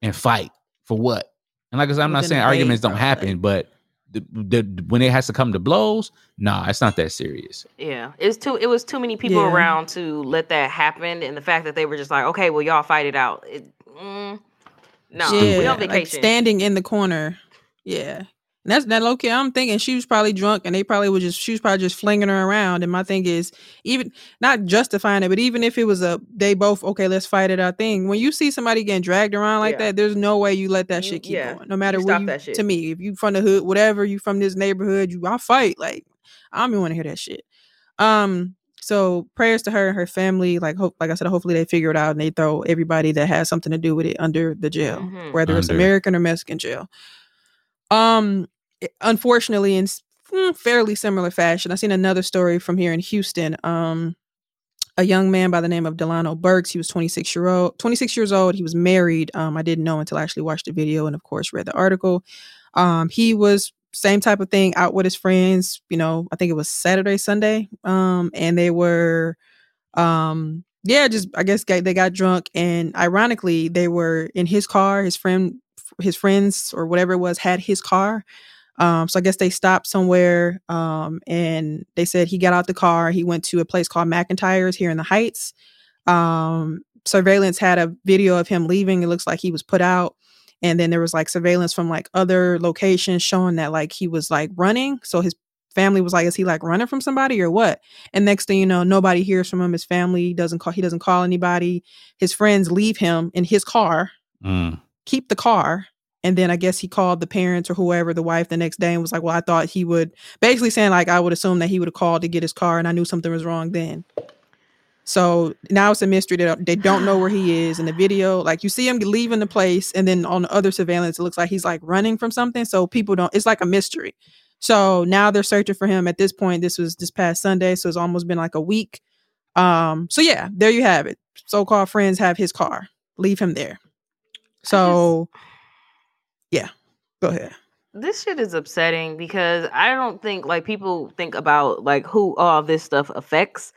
and fight for what? And like I said, I'm not saying arguments don't happen, like- but the, the, when it has to come to blows, nah, it's not that serious. Yeah, it's too. It was too many people Yeah. around to let that happen, and the fact that they were just like, okay, well, y'all fight it out. It, mm, no, we on like vacation. standing in the corner. Yeah. And that's that low key. I'm thinking she was probably drunk and they probably was just she was probably just flinging her around. And my thing is, even not justifying it, but even if it was a they both okay, let's fight it out thing. When you see somebody getting dragged around like Yeah. that, there's no way you let that shit keep yeah, going. No matter you where that shit. to me, if you from the hood, whatever, you from this neighborhood, you I fight. Like I don't even want to hear that shit. Um, so prayers to her and her family. Like hope, like I said, hopefully they figure it out and they throw everybody that has something to do with it under the jail, Mhm. whether it's American or Mexican jail. Um, unfortunately, in mm, fairly similar fashion, I seen another story from here in Houston. Um, a young man by the name of Delano Burks. He was 26 year old, 26 years old. He was married. Um, I didn't know until I actually watched the video and of course read the article. Um, he was same type of thing out with his friends, you know, I think it was Saturday, Sunday. Um, and they were um yeah, just I guess they got drunk and ironically they were in his car, his friend his friends or whatever it was had his car. Um, so I guess they stopped somewhere um, and they said he got out the car. He went to a place called McIntyre's here in the Heights. Um, surveillance had a video of him leaving. It looks like he was put out. And then there was like surveillance from like other locations showing that like he was like running. So his family was like, is he like running from somebody or what? And next thing you know, nobody hears from him. His family doesn't call, he doesn't call anybody. His friends leave him in his car Mm. keep the car. And then I guess he called the parents or whoever, the wife, the next day and was like, Well, I thought he would basically saying, like, I would assume that he would have called to get his car and I knew something was wrong then. So now it's a mystery that they don't know where he is in the video. Like you see him leaving the place, and then on the other surveillance, it looks like he's like running from something. So people don't, it's like a mystery. So now they're searching for him at this point. This was this past Sunday, so it's almost been like a week. Um, so yeah, there you have it. So-called friends have his car. Leave him there. So yeah, go ahead. this shit is upsetting because I don't think like people think about like who all this stuff affects.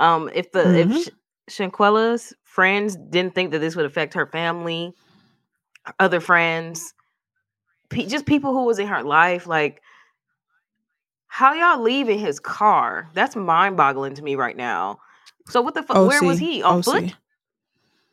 Um, if the Mhm. if Sh- Shanquella's friends didn't think that this would affect her family, other friends, pe- just people who was in her life, like how y'all leaving his car? That's mind boggling to me right now. So what the fuck? Where was he on OC. foot?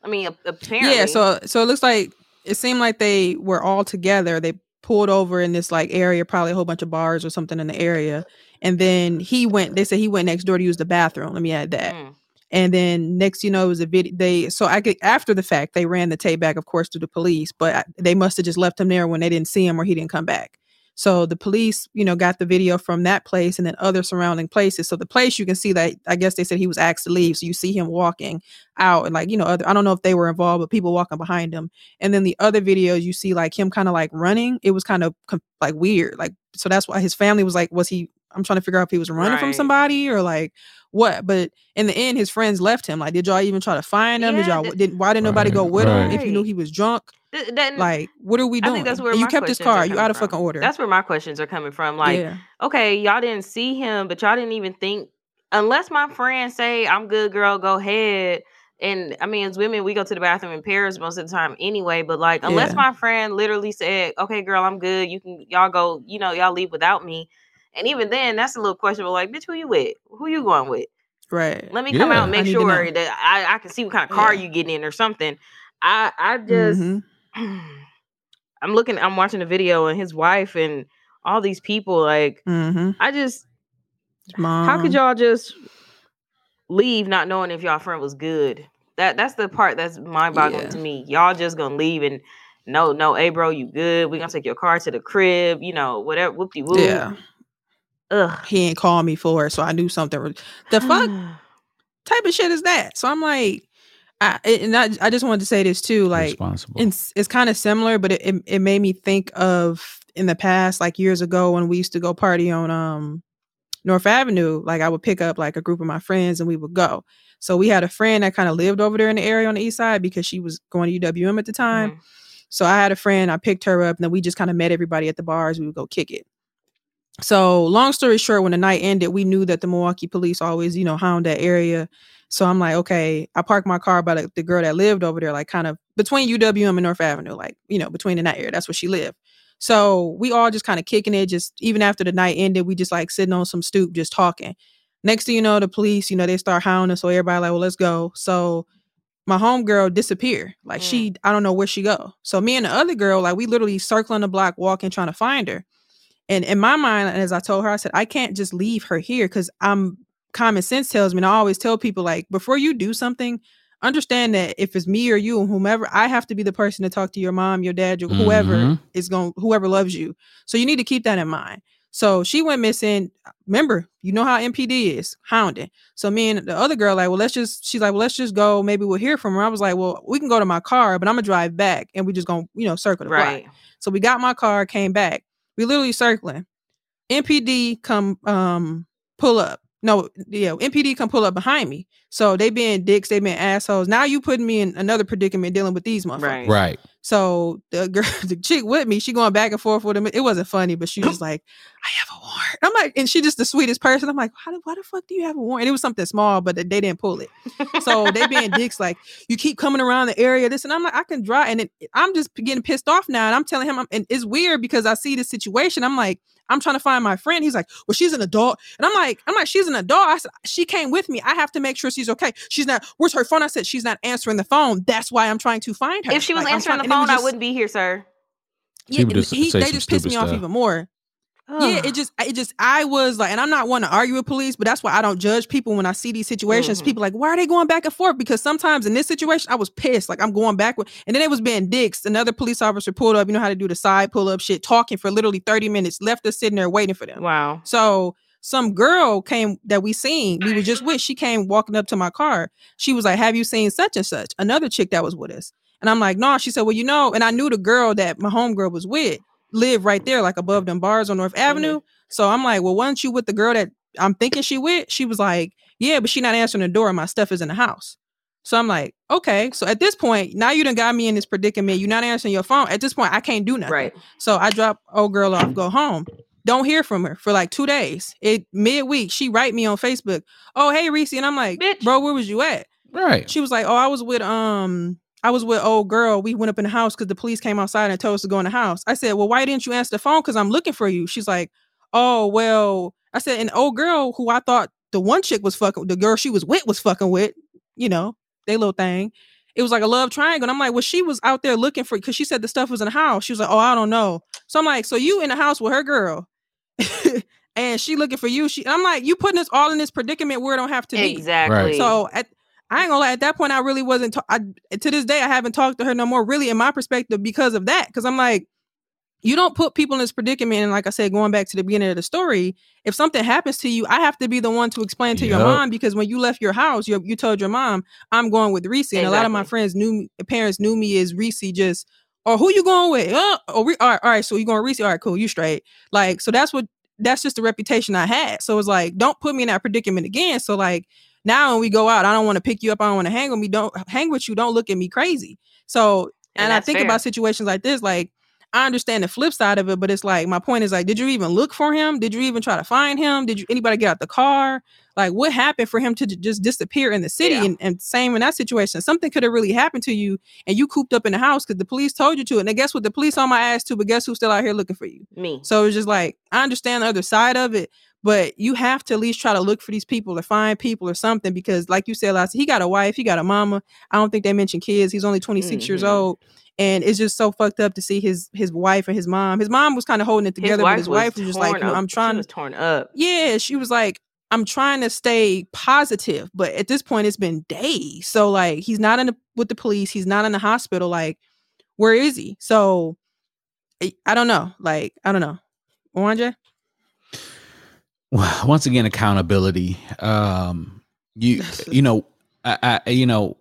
I mean, apparently, Yeah, so so it looks like it seemed like they were all together. They pulled over in this like area, probably a whole bunch of bars or something in the area. And then he went, they said he went next door to use the bathroom. Let me add that. Mm. And then next, you know, it was a video. They so I get after the fact, they ran the tape back, of course, to the police, but I- they must have just left him there when they didn't see him or he didn't come back. So the police, you know, got the video from that place and then other surrounding places. So the place you can see that I guess they said he was asked to leave. So you see him walking out and like, you know, other I don't know if they were involved, but people walking behind him. And then the other videos you see like him kind of like running. It was kind of like weird. Like so that's why his family was like, was he I'm trying to figure out if he was running from somebody or like what. But in the end, his friends left him. Like, did y'all even try to find him? did y'all th- did why didn't nobody go Right, with him if you knew he was drunk? Th- that- Like, what are we I doing? think that's where you kept his car. You out of from. fucking order. That's where my questions are coming from. Like, yeah. okay, y'all didn't see him, but y'all didn't even think unless my friends say I'm good, girl, go ahead. And I mean, as women, we go to the bathroom in pairs most of the time anyway. But like, unless Yeah. my friend literally said, "Okay, girl, I'm good. You can y'all go. You know, y'all leave without me." And even then, that's a little questionable. Like, bitch, who you with? Who you going with? Right. Let me come Yeah. out and make need sure that I, I can see what kind of car Yeah. you getting in or something. I I just Mhm. I'm looking, I'm watching the video and his wife and all these people. Like, Mhm. I just Mom. how could y'all just leave not knowing if y'all friend was good? That that's the part that's mind boggling Yeah. to me. Y'all just gonna leave and no, no, hey bro, you good? We gonna take your car to the crib, you know, whatever. Whoop de whoop. Yeah. Ugh. He ain't called me for it, so I knew something. was- The fuck type of shit is that? So I'm like, I and I, I just wanted to say this too. Like, responsible. it's it's kind of similar, but it, it it made me think of in the past, like years ago when we used to go party on um North Avenue. Like I would pick up like a group of my friends and we would go. So we had a friend that kind of lived over there in the area on the east side because she was going to UWM at the time. Mhm. So I had a friend, I picked her up, and then we just kind of met everybody at the bars. We would go kick it. So long story short, when the night ended, we knew that the Milwaukee police always, you know, hound that area. So I'm like, okay, I parked my car by the, the girl that lived over there, like kind of between UWM and North Avenue, like, you know, between in that area. That's where she lived. So we all just kind of kicking it, just even after the night ended, we just like sitting on some stoop, just talking. Next thing you know, the police, you know, they start hounding. So everybody like, well, let's go. So my homegirl disappeared Like mm. she, I don't know where she go. So me and the other girl, like we literally circling the block, walking, trying to find her. And in my mind, as I told her, I said, I can't just leave her here because I'm common sense tells me, and I always tell people like before you do something, understand that if it's me or you or whomever, I have to be the person to talk to your mom, your dad, your whoever Mhm. is going, whoever loves you. So you need to keep that in mind. So she went missing. Remember, you know how MPD is hounding. So me and the other girl, like, well, let's just. She's like, well, let's just go. Maybe we'll hear from her. I was like, well, we can go to my car, but I'm gonna drive back, and we just gonna, you know, circle the block. Right. So we got my car, came back. We literally circling. MPD come um pull up. No, yeah, MPD come pull up behind me. So they being dicks, they being assholes. Now you putting me in another predicament dealing with these motherfuckers. Right. Right. So the girl, the chick with me, she going back and forth with him. It wasn't funny, but she was like, "I have a warrant." I'm like, and she just the sweetest person. I'm like, "How the why the fuck do you have a warrant?" And it was something small, but they didn't pull it. So they being dicks, like, "You keep coming around the area, this," and I'm like, "I can drive," and it, I'm just getting pissed off now. And I'm telling him, I'm, and it's weird because I see the situation. I'm like, I'm trying to find my friend. He's like, "Well, she's an adult," and I'm like, "I'm like, she's an adult." I said, "She came with me. I have to make sure she's okay. She's not. Where's her phone?" I said, "She's not answering the phone. That's why I'm trying to find her." If she was Like, answering trying- the and it was phone, I wouldn't be here, sir. yeah, People just he, they just pissed me stupid off even more. Yeah, it just, it just, I was like, and I'm not one to argue with police, but that's why I don't judge people when I see these situations. Mhm. People like, why are they going back and forth? Because sometimes in this situation, I was pissed, like I'm going backward, and then it was being dicks. Another police officer pulled up, you know how to do the side pull up shit, talking for literally 30 minutes, left us sitting there waiting for them. Wow. So some girl came that we seen, we were just with. She came walking up to my car. She was like, "Have you seen such and such?" Another chick that was with us, and I'm like, "No." She said, "Well, you know," and I knew the girl that my homegirl was with lived right there, like above them bars on North Avenue. So I'm like, "Well, wasn't you with the girl that I'm thinking she with?" She was like, "Yeah, but she not answering the door. My stuff is in the house." So I'm like, "Okay." So at this point, now you done got me in this predicament. You're not answering your phone. At this point, I can't do nothing. Right. So I drop old girl off, go home. Don't hear from her for like two days. It midweek, she write me on Facebook, "Oh hey Reese," and I'm like, Bitch. "Bro, where was you at?" Right. She was like, "Oh, I was with um, I was with old girl. We went up in the house because the police came outside and told us to go in the house." I said, "Well, why didn't you answer the phone? Because I'm looking for you." She's like, "Oh well," I said, "An old girl who I thought the one chick was fucking, the girl she was with was fucking with, you know, they little thing." it was like a love triangle. And I'm like, well, she was out there looking for because she said the stuff was in the house. She was like, oh, I don't know. So I'm like, so you in the house with her girl, and she looking for you. She, I'm like, you putting us all in this predicament where it don't have to be. Exactly. So at, I ain't gonna lie. At that point, I really wasn't. ta- I, to this day, I haven't talked to her no more. Really, in my perspective, because of that. Because I'm like, you don't put people in this predicament. And like I said, going back to the beginning of the story, if something happens to you, I have to be the one to explain to your mom because when you left your house, you you told your mom, "I'm going with Reese," and a lot of my friends knew me, parents knew me as Reese. Just or who you going with? Uh, oh, or we, all right, all right. So you going Reese? All right, cool. You straight. Like so. That's what. That's just the reputation I had. So it's like, don't put me in that predicament again. So like now when we go out, I don't want to pick you up. I don't want to hang with me. Don't hang with you. Don't look at me crazy. So and, And I think fair. about situations like this, like I understand the flip side of it, but it's like my point is like, did you even look for him? Did you even try to find him? Did you anybody get out the car? Like, what happened for him to just disappear in the city? Yeah. And, and same in that situation, something could have really happened to you, and you cooped up in the house because the police told you to. And then guess what? The police on my ass too, but guess who's still out here looking for you? Me. So it's just like I understand the other side of it, but you have to at least try to look for these people or find people or something because, like you said last, he got a wife, he got a mama. I don't think they mentioned kids. He's only 26 years Mhm. old. And it's just so fucked up to see his his wife and his mom. His mom was kind of holding it together, but his wife was just like, torn you know, up. I'm trying to was torn up. yeah, she was like, I'm trying to stay positive, but at this point, it's been days. So like, he's not in the with the police. He's not in the hospital. Like, where is he? So I, don't know. Like, I don't know. Mwanje? Well, once again, accountability. Um, you you know, I, I you know,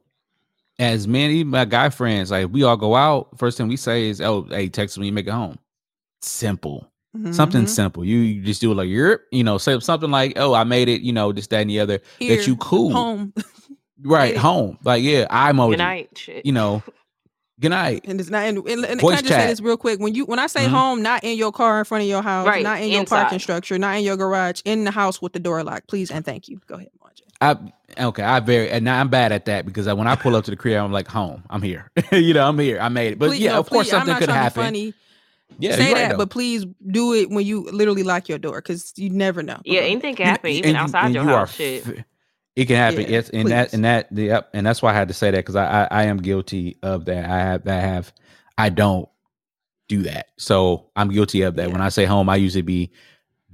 as many my guy friends, like we all go out. First thing we say is, "Oh, hey, text me when you make it home." Simple, something Mhm. simple. You, you just do it like you're, you know, say something like, "Oh, I made it," you know, this, that, and the other. Here, that you cool, home, right? Hey. Home, like yeah, I emoji. Good night. Shit. You know, good night. and it's not. And, and, and Voice can I just say this real quick? When you when I say Mhm. home, not in your car in front of your house, Right, not in your inside. parking structure, not in your garage, in the house with the door locked, please and thank you. Go ahead, Mwanje. I okay. I very and now I'm bad at that because I, when I pull up to the crib, I'm like, home. I'm here. you know, I'm here. I made it. But Please- yeah, no, of course, please, I'm something not could trying to be happen. Funny. Yeah, say you're right, that, but please do it when you literally lock your door because you never know. yeah, Okay. anything can happen and even you- outside and your you house. are Shit. f- It can happen. Yeah, yes, and that and that the yep, and that's why I had to say that because I, I I am guilty of that. I have I have I don't do that. So I'm guilty of that. Yeah. When I say home, I usually be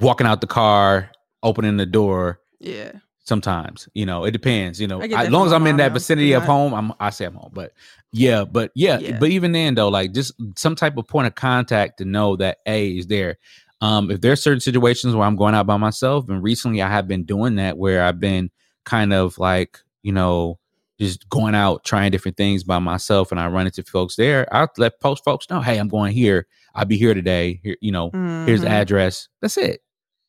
walking out the car, opening the door. Yeah. Sometimes, you know, it depends. You know, I get I- that as long as I'm in that vicinity of home, I'm I say I'm home. But yeah, but yeah, Yeah. but even then though, like just some type of point of contact to know that A is there. Um, if there's certain situations where I'm going out by myself, and recently I have been doing that where I've been kind of like, you know, just going out trying different things by myself and I run into folks there, I'll let post folks know, hey, I'm going here. I'll be here today. Here, you know, here's the Mhm. address. That's it.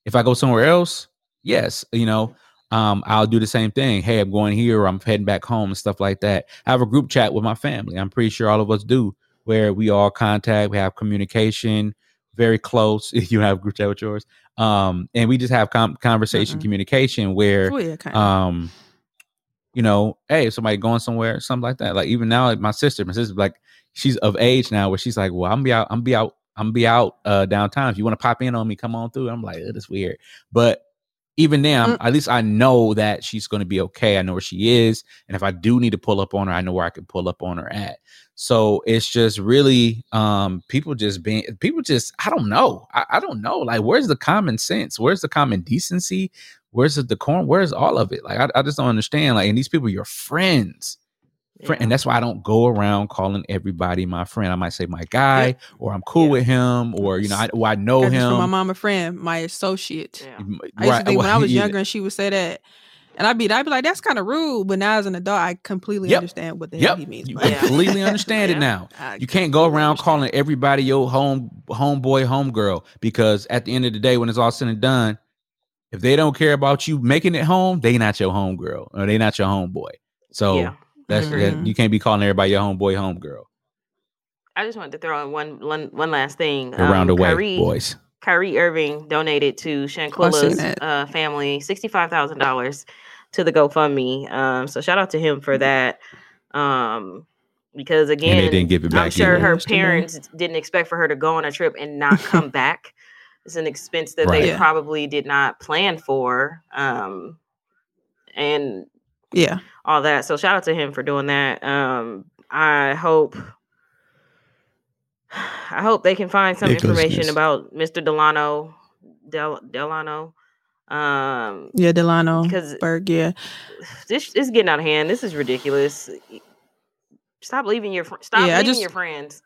If I go somewhere else, yes, you know, um, I'll do the same thing. Hey, I'm going here I'm heading back home and stuff like that. I have a group chat with my family. I'm pretty sure all of us do where we all contact, we have communication, very close. you have group chat with yours. Um, and we just have com- conversation, Mm-mm. communication where Oh, yeah, um you know hey if somebody going somewhere something like that? Like even now like my sister my sister like she's of age now where she's like well i'm be out i'm be out i'm be out uh downtown. If you want to pop in on me come on through. I'm like that's weird. But even then I'm- at least i know that she's going to be okay. I know where she is and if i do need to pull up on her i know where i can pull up on her at. So it's just really um people just being people just i don't know. I, I don't know. Like where's the common sense? Where's the common decency? Where's the decorum? Where's all of it? Like I, I just don't understand. Like and these people your friends Friend, and that's why I don't go around calling everybody my friend. I might say my guy, or I'm cool Yeah. with him, or you know, I, or I know Got this from my him. mama friend, my associate. Yeah. I used to Right, think when I was yeah. younger and she would say that. And I'd be I'd be like, that's kind of rude. But now as an adult, I completely Yep. understand what the hell he means. you by it. Yeah. completely understand it now. I You can't go around understand. calling everybody your home homeboy, homegirl, because at the end of the day, when it's all said and done, if they don't care about you making it home, they not your homegirl or they not your homeboy. So Yeah. That's that, Mhm. you can't be calling everybody your homeboy, homegirl. I just wanted to throw in one one one last thing. Around Um, the way, Kyrie, boys. Kyrie Irving donated to I seen Shanquella's that. uh, family sixty five thousand dollars to the GoFundMe. Um, so shout out to him for that. Um, because again, and they didn't give it back. I'm sure either. her parents didn't expect for her to go on a trip and not come back. It's an expense that Right. they Yeah. probably did not plan for. Um, and Yeah. all that. So shout out to him for doing that. Um, I hope I hope they can find some information Ridiculousness. about Mr. Delano Del Delano. Um, Yeah, Delano. because Berg, yeah. this is getting out of hand. This is ridiculous. Stop leaving your fr- stop Yeah, leaving just- your friends.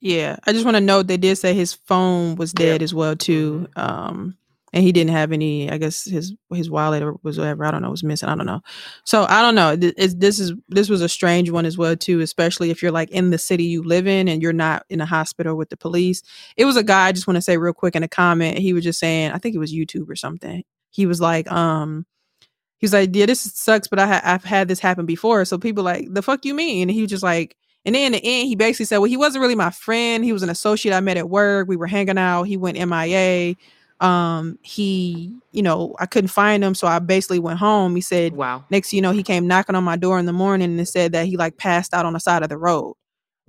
Yeah. I just want to note they did say his phone was Yeah. dead as well too. Um and he didn't have any I guess his his wallet or was whatever, I don't know, was missing. I don't know. So I don't know. This is this was a strange one as well too, especially if you're like in the city you live in and you're not in a hospital with the police. It was a guy, I just want to say real quick in a comment, he was just saying, I think it was YouTube or something. He was like, um, he was like, yeah, this sucks, but I ha- I've had this happen before. So people like, the fuck you mean? And he was just like, and then in the end, he basically said, well, he wasn't really my friend. He was an associate I met at work. We were hanging out. He went MIA. Um, he, you know, I couldn't find him, so I basically went home. He said, Wow. next, you know, he came knocking on my door in the morning and said that he like passed out on the side of the road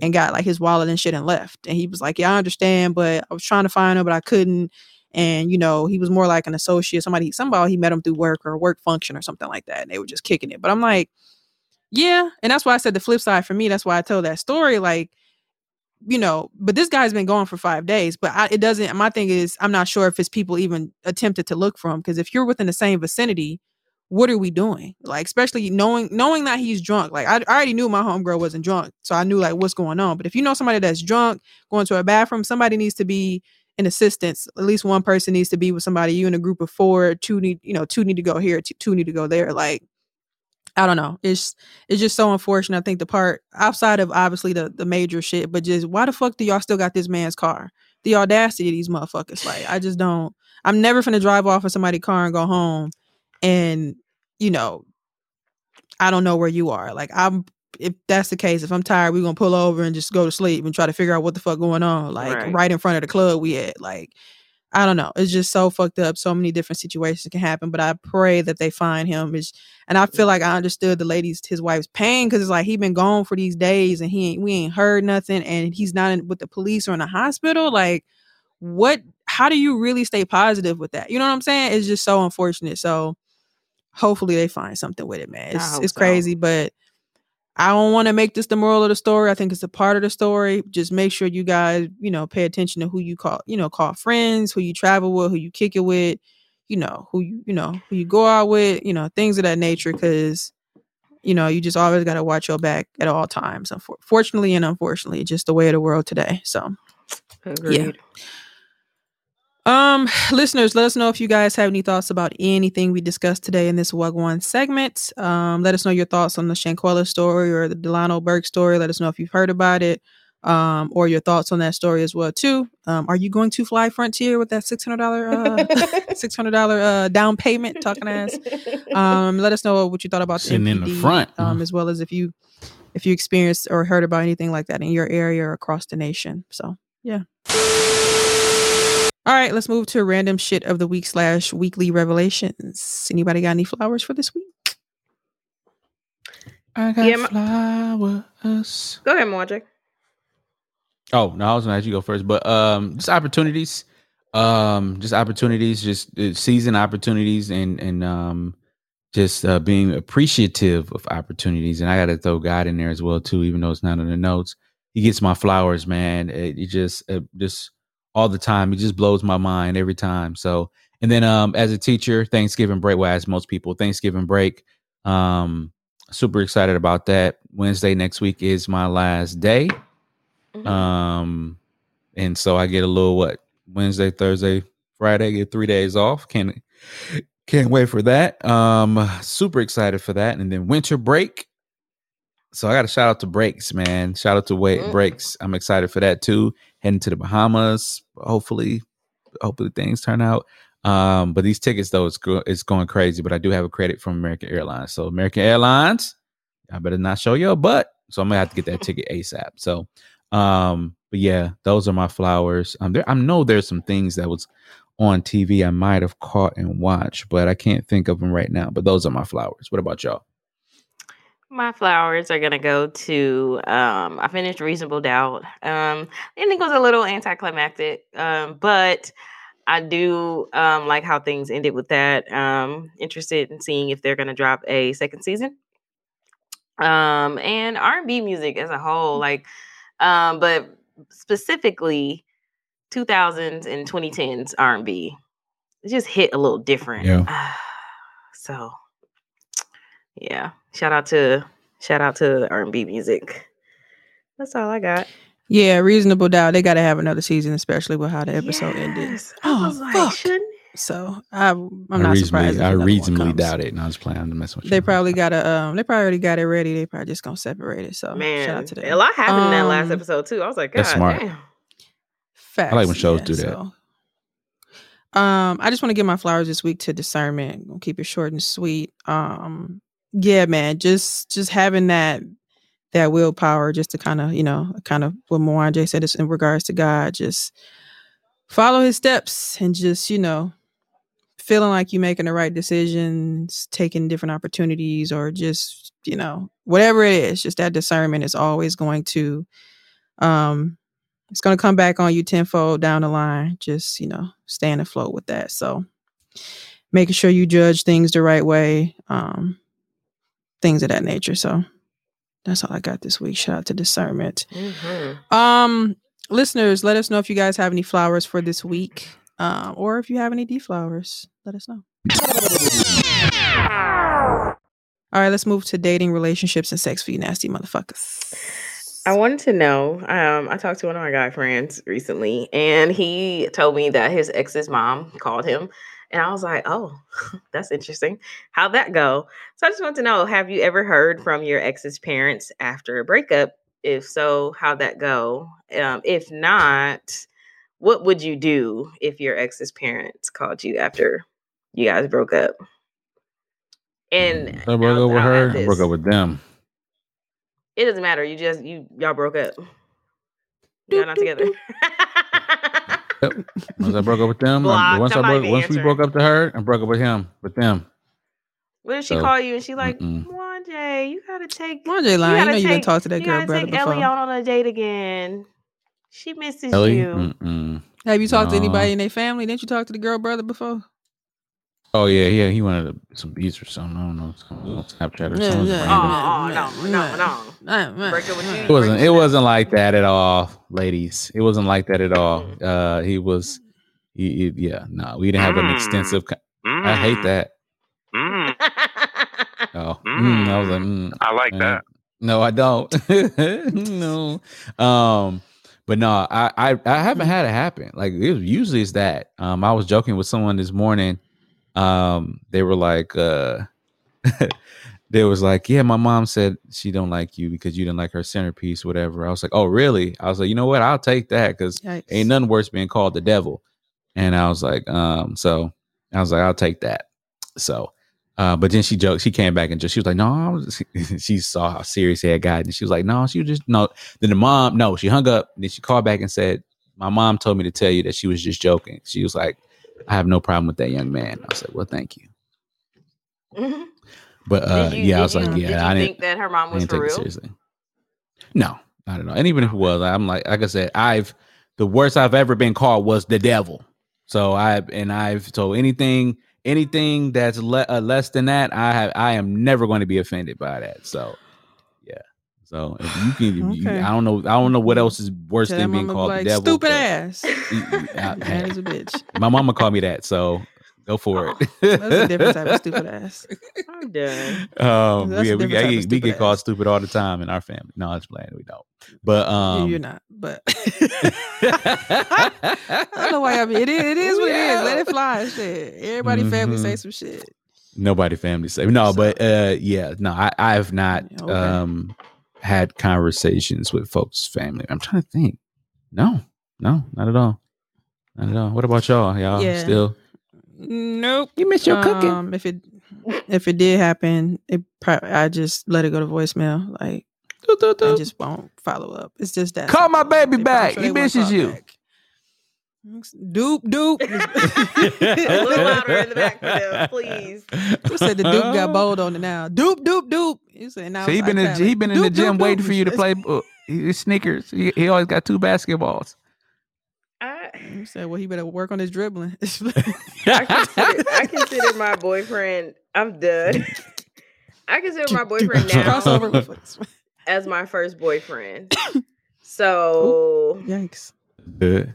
and got like his wallet and shit and left. And he was like, yeah, I understand, but I was trying to find him, but I couldn't. And you know, he was more like an associate, somebody, somebody he met him through work or work function or something like that. And they were just kicking it. But I'm like, yeah. And that's why I said the flip side for me. That's why I told that story. Like, you know, but this guy's been gone for five days. But I, it doesn't. My thing is, I'm not sure if his people even attempted to look for him because if you're within the same vicinity, what are we doing? Like, especially knowing knowing that he's drunk. Like, I, I already knew my homegirl wasn't drunk, so I knew like what's going on. But if you know somebody that's drunk going to a bathroom, somebody needs to be in assistance. At least one person needs to be with somebody. You in a group of four, two need you know two need to go here, two, two need to go there. Like, I don't know. It's it's just so unfortunate. I think the part outside of obviously the the major shit, but just why the fuck do y'all still got this man's car? The audacity of these motherfuckers. Like, I just don't. I'm never gonna drive off of somebody's car and go home, and you know, I don't know where you are. Like, I'm. If that's the case, if I'm tired, we're gonna pull over and just go to sleep and try to figure out what the fuck going on. Like Right. right, in front of the club we at. Like, I don't know. It's just so fucked up. So many different situations can happen. But I pray that they find him. Is and I feel mm. like I understood the lady's his wife's pain because it's like he been gone for these days and he ain't we ain't heard nothing and he's not in, with the police or in the hospital. Like, what? How do you really stay positive with that? You know what I'm saying? It's just so unfortunate. So hopefully they find something with it, man. It's it's so. crazy, but I don't want to make this the moral of the story. I think it's a part of the story. Just make sure you guys, you know, pay attention to who you call, you know, call friends, who you travel with, who you kick it with, you know, who you, you know, who you go out with, you know, things of that nature. Cause, you know, you just always got to watch your back at all times. Unfor- Fortunately and unfortunately, just the way of the world today. So, Agreed. Um, listeners, let us know if you guys have any thoughts about anything we discussed today in this Wagwan segment. Um, let us know your thoughts on the Shanquella story or the Delano Burke story. Let us know if you've heard about it, um, or your thoughts on that story as well too. Um, are you going to fly Frontier with that six hundred dollar uh, six hundred dollar uh, down payment? Talking ass. Um, let us know what you thought about the Sitting in the front, um, huh? as well as if you if you experienced or heard about anything like that in your area or across the nation. So yeah. All right, let's move to random shit of the week slash weekly revelations. Anybody got any flowers for this week? I got Yeah, my- flowers. Go ahead, Mojic. Oh no, I was gonna let you go first, but um, just opportunities, um, just opportunities, just uh, season opportunities, and and um, just uh, being appreciative of opportunities. And I got to throw God in there as well too, even though it's not in the notes. He gets my flowers, man. It, it just it just all the time. It just blows my mind every time. So, and then um, as a teacher, Thanksgiving break. Well, as most people, Thanksgiving break. Um, super excited about that. Wednesday next week is my last day. Mm-hmm. Um, and so I get a little what Wednesday, Thursday, Friday, get three days off. Can't can't wait for that. Um, super excited for that. And then winter break. So I got to shout out to breaks, man. Shout out to wait Mm. breaks. I'm excited for that too. Heading to the Bahamas. Hopefully, hopefully things turn out. Um, but these tickets though, it's go- it's going crazy. But I do have a credit from American Airlines. So American Airlines, I better not show your butt. So I'm gonna have to get that ticket ASAP. So um, but yeah, those are my flowers. Um, there I know there's some things that was on TV I might have caught and watched, but I can't think of them right now. But those are my flowers. What about y'all? My flowers are gonna go to um I finished Reasonable Doubt. Um the ending was a little anticlimactic. Um but I do um, like how things ended with that. Um, interested in seeing if they're going to drop a second season. Um, and R and B music as a whole, like, um, but specifically 2000s and 2010s R and B, it just hit a little different. Yeah. so, yeah, shout out to shout out to R and B music. That's all I got. Yeah, reasonable doubt. They got to have another season, especially with how the episode ended. Oh, I was like, fuck. shouldn't So I, I'm I not reasonably, surprised. I reasonably doubt it. And I was playing. I'm with you. They probably got a. Um, they probably already got it ready. They probably just gonna separate it. So man, shout out to them. a lot happened in that last Um, episode too. I was like, God that's smart. damn. Facts, I like when shows yeah, do that. so. Um, I just want to give my flowers this week to discernment. Gonna keep it short and sweet. Um, yeah, man, just just having that that willpower, just to kind of you know, kind of what Mwanje said is in regards to God, just follow His steps and just you know, feeling like you're making the right decisions, taking different opportunities, or just you know, whatever it is, just that discernment is always going to um it's going to come back on you tenfold down the line. Just, you know, staying afloat with that. So making sure you judge things the right way, um, things of that nature. So that's all I got this week. Shout out to discernment. Mhm. Um, listeners, let us know if you guys have any flowers for this week. Um, or if you have any deflowers, let us know. All right, let's move to dating, relationships, and sex for you nasty motherfuckers. I wanted to know. Um, I talked to one of my guy friends recently, and he told me that his ex's mom called him, and I was like, "Oh, that's interesting. How'd that go?" So I just want to know: Have you ever heard from your ex's parents after a breakup? If so, how'd that go? Um, if not, what would you do if your ex's parents called you after you guys broke up? And I broke I'll- up with her. I broke up with them. It doesn't matter. You just you y'all broke up. Y'all not together. Once I broke up with them, I- once I'm I not broke, even once we broke up to her, I broke up with him, with them. what if she So, call you and she like, mm-mm. You gotta take Mwanje line. You gotta know you done take- talked to that you girl brother take Ellie before. out on a date again. She misses Ellie, you. Mm-mm. Have you talked to anybody in their family? Didn't you talk to the girl brother before? Oh yeah, yeah. He wanted some beats or something. I don't know, some, some Snapchat or Yeah, something. yeah, random. Oh, no, no, no. Break up with you. It wasn't. It wasn't like that at all, ladies. It wasn't like that at all. Mm. Uh, he was. He, he- yeah, no, we didn't have an Mm. extensive. co- I hate that. Mm, Oh, Mm. mm, I was like, mm, I like uh, that. No, I don't. no. Um, but no, I, I I haven't had it happen. Like it was, usually it's that. Um, I was joking with someone this morning. Um, they were like, uh, they was like, yeah, my mom said she don't like you because you didn't like her centerpiece, whatever. I was like, oh, really? I was like, you know what? I'll take that because ain't nothing worse being called the devil. And I was like, um, so I was like, I'll take that. So, uh, but then she joked, she came back and just, she was like, no, I was, she saw how serious he had gotten. And she was like, no, she was just, no. Then the mom, no, she hung up. Then she called back and said, my mom told me to tell you that she was just joking. She was like, I have no problem with that young man. I said, well, thank you. Mhm. But uh, you- yeah, I was like, yeah, did you I didn't, think that her mom was for real? seriously. No, not at all. And even if it was, I'm like, like I said, I've the worst I've ever been called was the devil. So I and I've so anything anything that's le- uh, less than that, I have I am never going to be offended by that. So. So if you can, you- I don't know, I don't know what else is worse Tell than being called like, the devil. Stupid ass. That is a bitch. My mama called me that, so go for it. That's a different type of stupid ass. I'm done. Um, yeah, we, different type of I- we stupid get called ass. stupid all the time in our family. No, it's playing. We don't. But You- um, You're not, but I don't know why I mean it is. It is what it is. Let it fly. Shit. Everybody family say some shit. nobody family say no. But uh, yeah, no, I I have not okay. um had conversations with folks' family. I'm trying to think. No, no, not at all. Not at all. What about y'all? Y'all Yeah. still? Nope. You miss your cooking. Um, if it if it did happen, it pro- I just let it go to voicemail. Like Do, do, I just won't follow up. It's just that. Call my baby They- back. sure He they misses you. back. Doop dupe. A little louder in the back for them, please. Who said the dupe got bold on it now? Dupe, dupe, dupe. You said now. So he it's been in, like he been in the gym doop, waiting doop. for you to play uh, his sneakers. He, he always got two basketballs. I, You said, well, he better work on his dribbling. I consider, I consider my boyfriend. I'm done. I consider my boyfriend now Crossover as my first boyfriend. So, Yikes. Good.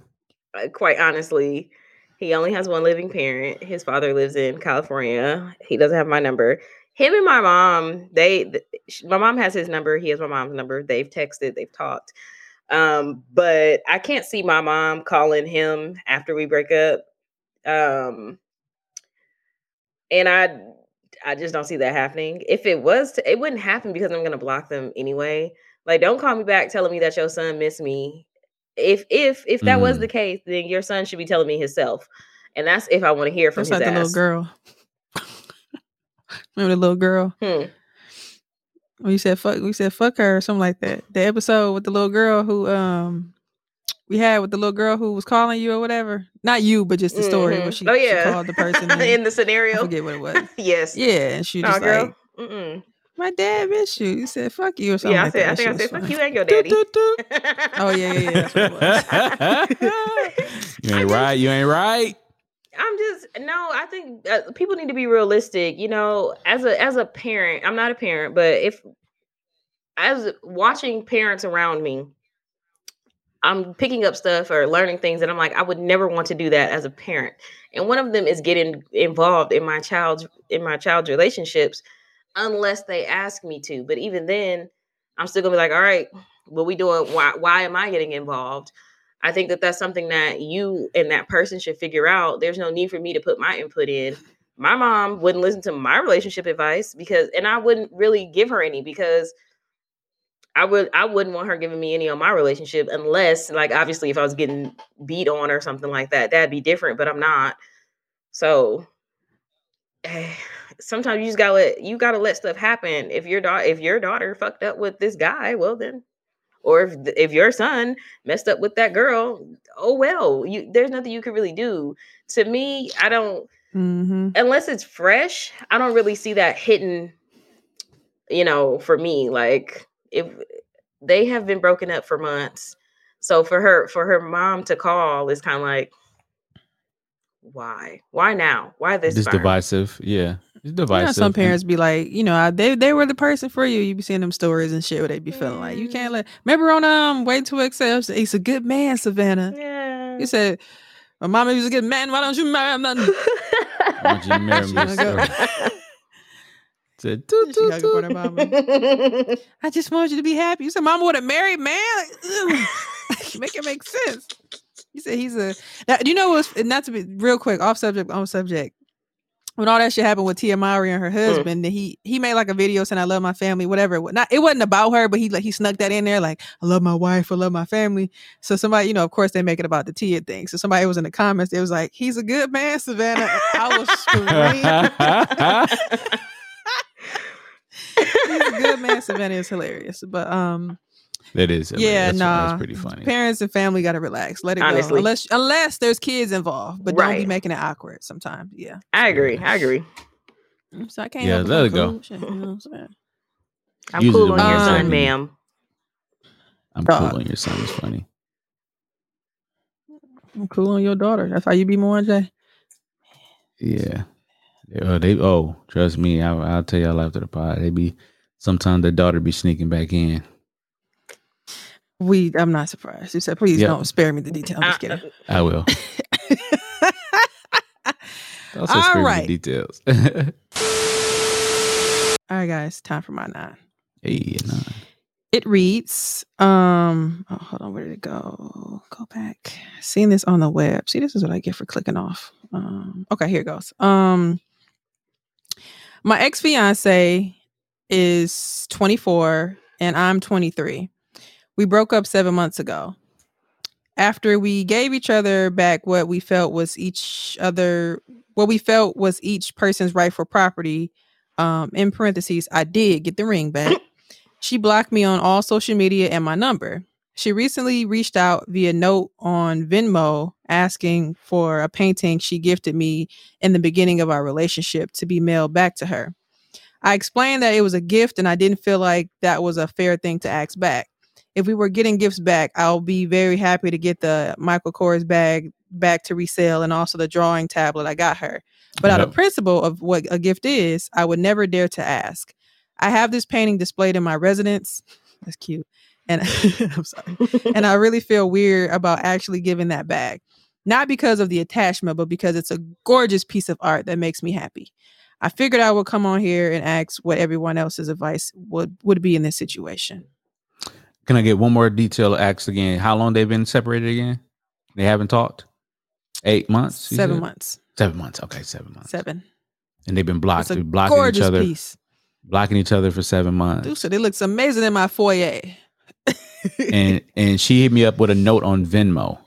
Uh, quite honestly, he only has one living parent. His father lives in California. He doesn't have my number. Him and my mom, they, th- my mom has his number. He has my mom's number. They've texted. They've talked. Um, but I can't see my mom calling him after we break up. Um, and I, I just don't see that happening. If it was, to, it wouldn't happen because I'm gonna block them anyway. Like, don't call me back telling me that your son missed me. If if if that was Mm. the case, then your son should be telling me himself, and that's if I want to hear from That's his like the little ass. girl. Remember the little girl? Hmm. You said fuck, we said fuck her or something like that. The episode with the little girl who um we had with the little girl who was calling you or whatever. Not you, but just the story where Mhm. she, oh she yeah, called the person. in the I scenario. forget what it was. yes. Yeah, and she just girl. like, Mm-mm. My dad missed you. You said fuck you or something. Yeah, I like said. that. I think I said, "Fuck was you funny. and your Doot, daddy." doot, doot. Oh yeah, yeah, yeah. That's what it was. you ain't right. You ain't right. I'm just no. I think uh, people need to be realistic. You know, as a as a parent, I'm not a parent, but if as watching parents around me, I'm picking up stuff or learning things, and I'm like, I would never want to do that as a parent. And one of them is getting involved in my child's in my child's relationships, unless they ask me to. But even then, I'm still gonna be like, all right, what we doing? Why why am I getting involved? I think that that's something that you and that person should figure out. There's no need for me to put my input in. My mom wouldn't listen to my relationship advice because, and I wouldn't really give her any because I would, I wouldn't want her giving me any on my relationship unless, like, obviously, if I was getting beat on or something like that, that'd be different. But I'm not. So eh, sometimes you just gotta let you gotta let stuff happen. If your daughter, if your daughter fucked up with this guy, well then or if if your son messed up with that girl, oh well, you there's nothing you can really do. To me, I don't Mm-hmm. unless it's fresh, I don't really see that hitting. You know, for me, like if they have been broken up for months, so for her for her mom to call is kind of like, why? Why now? Why this? Just time? divisive. Yeah. It's divisive. You divisive. know, some parents be like, you know, they they were the person for you. You be seeing them stories and shit where they be feeling like you can't let. Remember on um, Wait to Exhale, he's a good man, Savannah. Yeah. You said, "My mama was a good man. Why don't you marry him?" Nothing. Why don't you marry me, go- Said, "Toot, She toot, hung up on her toot." mama. I just want you to be happy. You said, "Mama would have married man." Like, make it make sense. You said he's a. Now, you know what's not to be real quick off subject on subject. When all that shit happened with Tia Mowry and her husband, then he he made like a video saying I love my family, whatever. It Not it wasn't about her, but he like he snuck that in there, like I love my wife, I love my family. So somebody, you know, of course they make it about the Tia thing. So somebody was in the comments, it was like, he's a good man, Savannah. I was screaming. he's a good man. Savannah is hilarious. But um That is. yeah, that's, nah. That's pretty funny. Parents and family gotta relax. Let it go. Unless unless there's kids involved. But don't be making it awkward sometimes. Yeah. I agree. I agree. Mm, so I can't Yeah, let it. it go. Shit, you know I'm saying? I'm Use it cool on your one son, ma'am. I'm Dog. cool on your son is funny. I'm cool on your daughter. That's how you be more Jay. Yeah. They, oh, they oh, trust me, I, I'll tell y'all after the pod. They be sometimes the daughter be sneaking back in. We I'm not surprised. You said, please Yep. don't spare me the detail. I'm just kidding. I will. Also All spare me the details. All right, guys, time for my nine. hey, nah. It reads, um, oh, hold on, where did it go? Go back. Seeing this on the web. See, this is what I get for clicking off. Um, okay, here it goes. Um, my ex fiance is 24 and I'm 23. We broke up seven months ago. After we gave each other back what we felt was each other, what we felt was each person's rightful property. Um, in parentheses, I did get the ring back. She blocked me on all social media and my number. She recently reached out via note on Venmo asking for a painting she gifted me in the beginning of our relationship to be mailed back to her. I explained that it was a gift and I didn't feel like that was a fair thing to ask back. If we were getting gifts back, I'll be very happy to get the Michael Kors bag back to resale and also the drawing tablet I got her. But out of principle of what a gift is, I would never dare to ask. I have this painting displayed in my residence. That's cute. And I'm sorry. And I really feel weird about actually giving that back. Not because of the attachment, but because it's a gorgeous piece of art that makes me happy. I figured I would come on here and ask what everyone else's advice would would be in this situation. Can I get one more detail asked again? How long they've been separated again? They haven't talked? Eight months? Seven said? months. Seven months. Okay, seven months. Seven. And they've been blocked. It's a They're blocking each other. piece. Blocking each other for seven months. Dude said it looks amazing in my foyer. and and she hit me up with a note on Venmo.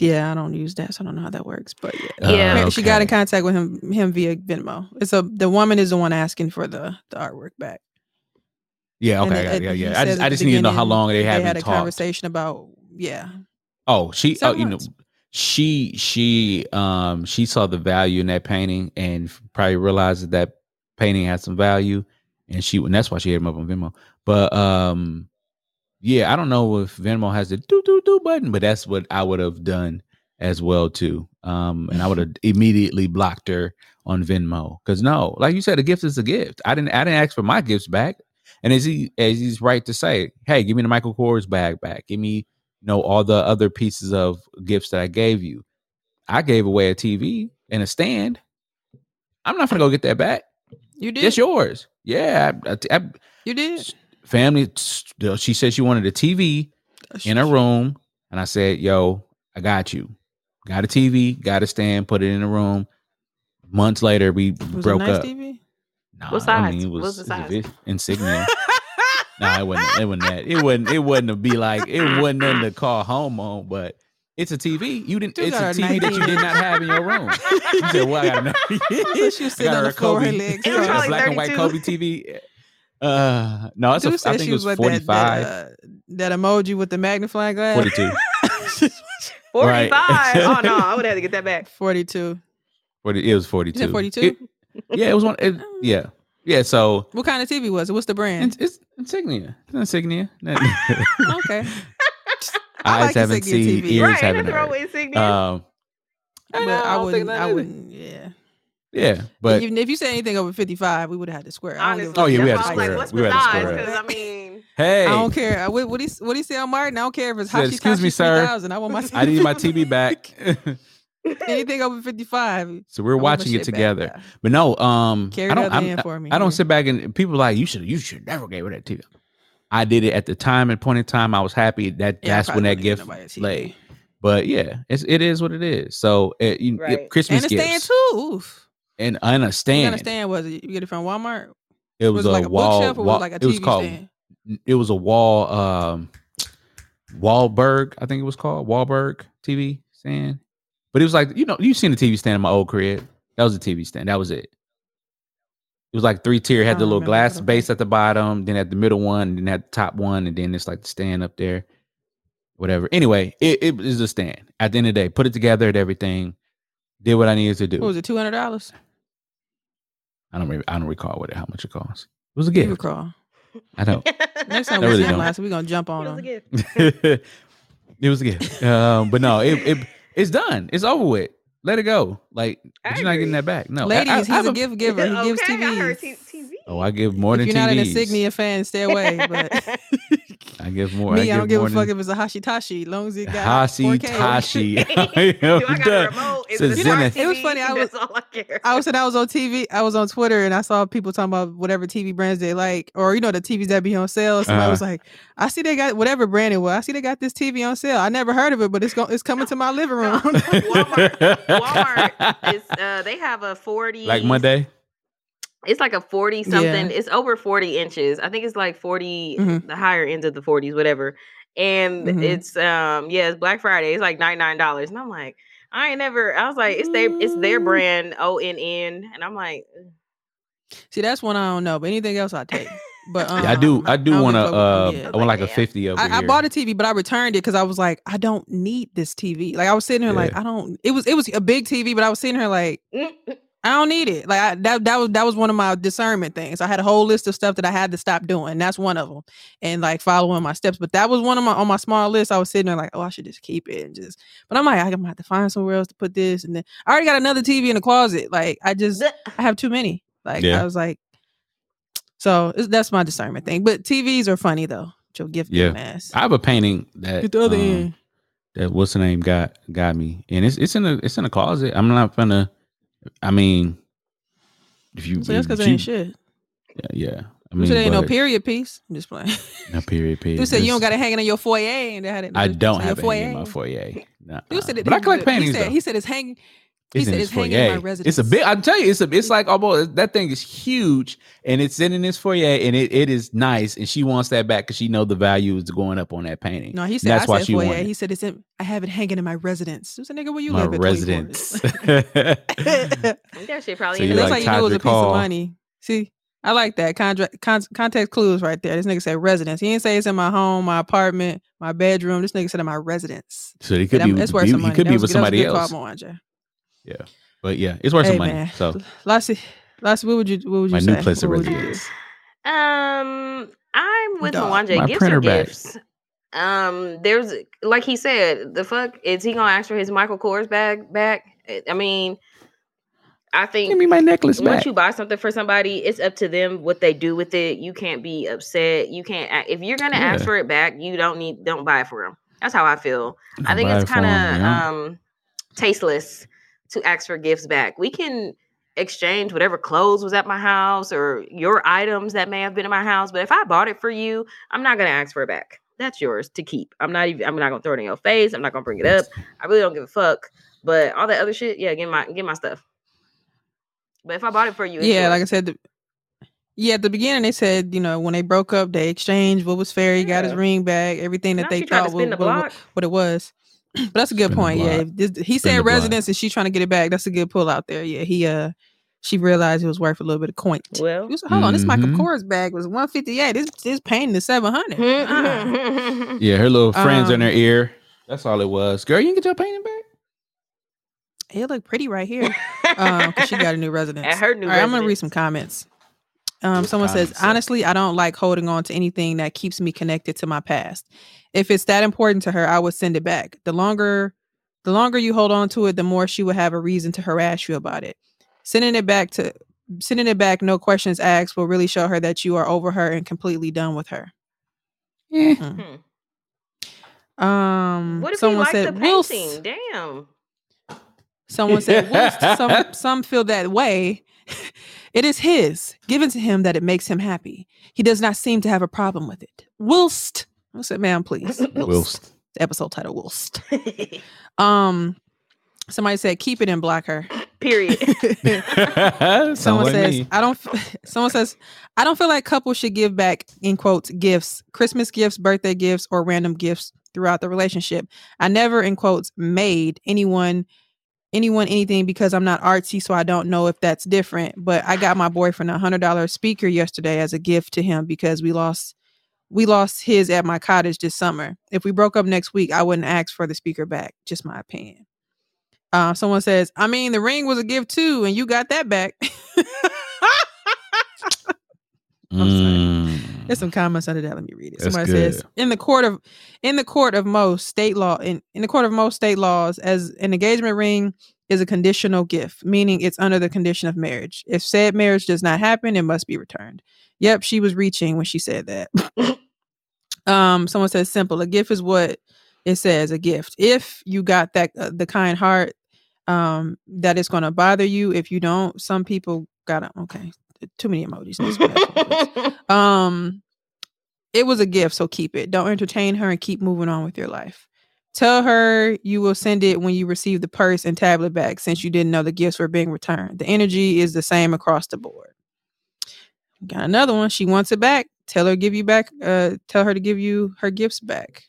Yeah, I don't use that, so I don't know how that works. But yeah, Uh, Yeah. Apparently she got in contact with him him via Venmo. It's a the woman is the one asking for the the artwork back. Yeah, okay, it- yeah, yeah, yeah. I just, I just need to know how long they, they haven't had a talked. conversation about yeah. Oh, she, oh, you know, she, she, um, she saw the value in that painting and probably realized that that painting had some value, and she, and that's why she hit him up on Venmo. But, um, yeah, I don't know if Venmo has the do do do button, but that's what I would have done as well too. Um, and I would have immediately blocked her on Venmo because no, like you said, a gift is a gift. I didn't, I didn't ask for my gifts back. And as he, as he's right to say, hey, give me the Michael Kors bag back. Give me, you know, all the other pieces of gifts that I gave you. I gave away a TV and a stand. I'm not gonna go get that back. You did. It's yours. Yeah, I, I, You did. family. She said she wanted a TV in a room, and I said, "Yo, I got you. Got a TV, got a stand, put it in a room." Months later, we Was broke it nice up. TV? Nah, What I mean, it was, What's the was a size? insignia. nah, it wasn't. It wasn't that. It wasn't. It wasn't to be like. It wasn't nothing to call home on. But it's a TV. You didn't. You it's a got a TV that you did not have in your room. You said, "Well, I got a So she was sitting on the floor, her legs It was crossed. a probably black and white 32. Coby TV." Uh, no, it's a, Dude I think it was with forty that, that, uh, that emoji with the magnifying glass. 42. 45. Right. oh no, I would have to get that back. 42. 40, it was 42. You said 42? Yeah, it was one. It, yeah. Yeah. So What kind of TV was it? What's the brand? it's, it's insignia. It's insignia. okay. I Eyes like haven't seen, TV. ears right, haven't nothing wrong heard. insignia. Um, But I I, don't think wouldn't. I wouldn't. Yeah. yeah, but Even if you said anything over 55, we would have had to square. I don't, give a Honestly, Oh, yeah, we had to square was up. like, We what's had to square. Because I mean, hey, I don't care. What what he what he say on Martin? I don't care if it's Said, Hashi "Excuse me, sir. I want my I need my TV back. Anything over 55. so we're I watching it shit back, together. But no, um, Carry I don't. Hand for me I don't sit back and people like you should. You should never gave her that TV. I did it at the time and point in time. I was happy that Yeah, that's when that gift nobody a TV. lay. But yeah, it's it is what it is. So it, you, Right. it- Christmas And a stand gifts too. Oof. and understand. kind of stand was it? You get it from Walmart? It was, it a like a wall. bookshelf or was it like a it was called. stand? It was a wall. Um, Wahlberg, I think it was called Wahlberg TV stand. But it was like you know you seen the TV stand in my old crib. That was a TV stand. That was it. It was like three tier. Had the little glass but base at the bottom, then at the middle one, and then at the top one, and then it's like the stand up there. Whatever. Anyway, it, it is a stand. At the end of the day, put it together and everything. Did what I needed to do. What was it? Two hundred dollars. I don't. Re- I don't recall what it, how much it cost. It was a You gift. recall. I don't. Next time we really see him last, we're gonna jump on it on was a gift. it was a gift. Um, but no, it, it it's done. It's over with. Let it go. Like you're not getting that back. No, I- Ladies, I- I he's have a gift giver. He gives okay, I heard TVs. T- TV. Oh, I give more if than you're not an TVs. insignia fan, stay away. But I give more. me, I, don't give more a fuck than- if it's a Hashitashi, as long as it got Hashi 4K. Tashi. Do a it a Says smart Zenith. It was funny, I was- all I care. I was I was on TV. I was on Twitter and I saw people talking about whatever TV brands they like, or you know the TVs that be on sale. Somebody Uh-huh. was like, "I see they got whatever brand it was. I see they got this TV on sale. I never heard of it, but it's going it's coming to my living room." Walmart- Walmart is uh they have a 40 like Monday. It's like a 40 something. Yeah. It's over 40 inches. I think it's like 40 Mhm. the higher ends of the 40s, whatever. And Mhm. it's um yeah, it's Black Friday. It's like $99. And I'm like, I ain't never I was like, it's their it's their Mm. brand O N N. And I'm like, see, that's one I don't know, but anything else I take. But um, Yeah, I do. I do want to. give a fuck Uh. I want like a fifty of. I, I bought a TV, but I returned it because I was like, I don't need this TV. Like I was sitting here, like I don't. It was it was a big TV, but I was sitting here like I don't need it. Like I, that that was that was one of my discernment things. I had a whole list of stuff that I had to stop doing. That's one of them, and like following my steps. But that was one of my on my small list. I was sitting there like, oh, I should just keep it and just. But I'm like, I'm gonna have to find somewhere else to put this, and then I already got another TV in the closet. Like I just I have too many. Like Yeah. I was like, so it's, that's my discernment thing. But TVs are funny though. with Your gift Yeah. giving ass. I have a painting that Get the other um, end. that what's the name got got me, and it's it's in a it's in a closet. I'm not gonna. I mean, if you So that's because ain't shit. Yeah, yeah. I mean, said ain't no period piece. I'm just playing. No period. piece. You said you don't got it hanging in your foyer, and they had it. I don't have it hanging in my foyer. Nah, You said it, but I collect he said, though. he said it's hanging. He It's in said his it's hanging in my foyer. residence. It's a big. I tell you, it's a. It's like almost that thing is huge, and it's sitting in his foyer, and it, it is nice. And she wants that back because she know the value is going up on that painting. No, he And said that's I why said she foyer. wanted He said it's in. I have it hanging in my residence. Who's a nigga where you my live at residence. That shit probably So in you the That's like how you knew it was a Todrick piece Hall. of money. See, I like that Contra- con- context clues right there. This nigga said residence. He didn't say it's in my home, my apartment, my bedroom. This nigga said in my residence. so he could Yeah, be. that- that's worth he, some he could That be was- with that somebody else. call, Mwanje. Yeah, but yeah, it's worth Hey, some money. man. So Lassie, Lassie, what would you what would you say? my say? new place of What would you residence. Um, I'm with Dog, Mwanje. my Gifts printer are gifts. Um, there's like he said, the fuck is he gonna ask for his Michael Kors bag back? I mean, I think Give me my necklace once back. you buy something for somebody, it's up to them what they do with it. You can't be upset. You can't a- if you're gonna ask for it back, you don't need don't buy it for them. That's how I feel. I Don't think it's it for kind 'em, of um tasteless to ask for gifts back. We can exchange whatever clothes was at my house or your items that may have been in my house, but if I bought it for you, I'm not gonna ask for it back. That's yours to keep. I'm not even. I'm not gonna throw it in your face. I'm not gonna bring it up. I really don't give a fuck. But all that other shit, yeah, get my get my stuff. But if I bought it for you, Yeah, yours. like I said, the, yeah, at the beginning they said, you know, when they broke up, they exchanged what was fair. He got his ring back, everything that Now they she tried to thought was, what, what it was. but that's a good Spin the point. Yeah, this, he said residence, and she trying to get it back. That's a good pull out there. Yeah, he uh, she realized it was worth a little bit of coin. Well, He was, hold on, this Michael Mhm. Kors bag was one fifty eight. This this painting is seven hundred. Uh-uh. Yeah, her little friends in her Um, ear. That's all it was. Girl, you can get your painting back. It looked pretty right here. Um, 'cause she got a new residence. At her new All right, I'm gonna read some comments. Um, someone says, honestly, I don't like holding on to anything that keeps me connected to my past. If it's that important to her, I would send it back. The longer, the longer you hold on to it, the more she would have a reason to harass you about it. Sending it back to, sending it back, no questions asked, will really show her that you are over her and completely done with her. Mm. Um, what if he someone liked said, the "We'll painting? Damn. Someone said, whilst some some feel that way. It is his, given to him that it makes him happy. He does not seem to have a problem with it. Whilst I said, ma'am, please. Whilst. Whilst. The episode title, whilst. Um, somebody said, keep it in block her. Period. Someone Someone like says, me. I don't. f- Someone says, I don't feel like couples should give back in quotes gifts, Christmas gifts, birthday gifts, or random gifts throughout the relationship. I never in quotes made anyone anyone anything because I'm not artsy, so I don't know if that's different. But I got my boyfriend a hundred dollar speaker yesterday as a gift to him because we lost we lost his at my cottage this summer. If we broke up next week, I wouldn't ask for the speaker back. Just my opinion. Uh, someone says, I mean, the ring was a gift too, and you got that back. I'm Mm. There's some comments under that. Let me read it. Somebody says, in the court of in the court of most state law in, in the court of most state laws, as an engagement ring is a conditional gift, meaning it's under the condition of marriage. If said marriage does not happen, it must be returned. Yep, she was reaching when she said that. um, someone says simple. A gift is what it says. A gift. If you got that uh, the kind heart, um, that is going to bother you. If you don't, some people got okay. Too many emojis. Let's go back, please. um it was a gift so keep it don't entertain her and keep moving on with your life tell her you will send it when you receive the purse and tablet back since you didn't know the gifts were being returned the energy is the same across the board got another one she wants it back tell her give you back uh tell her to give you her gifts back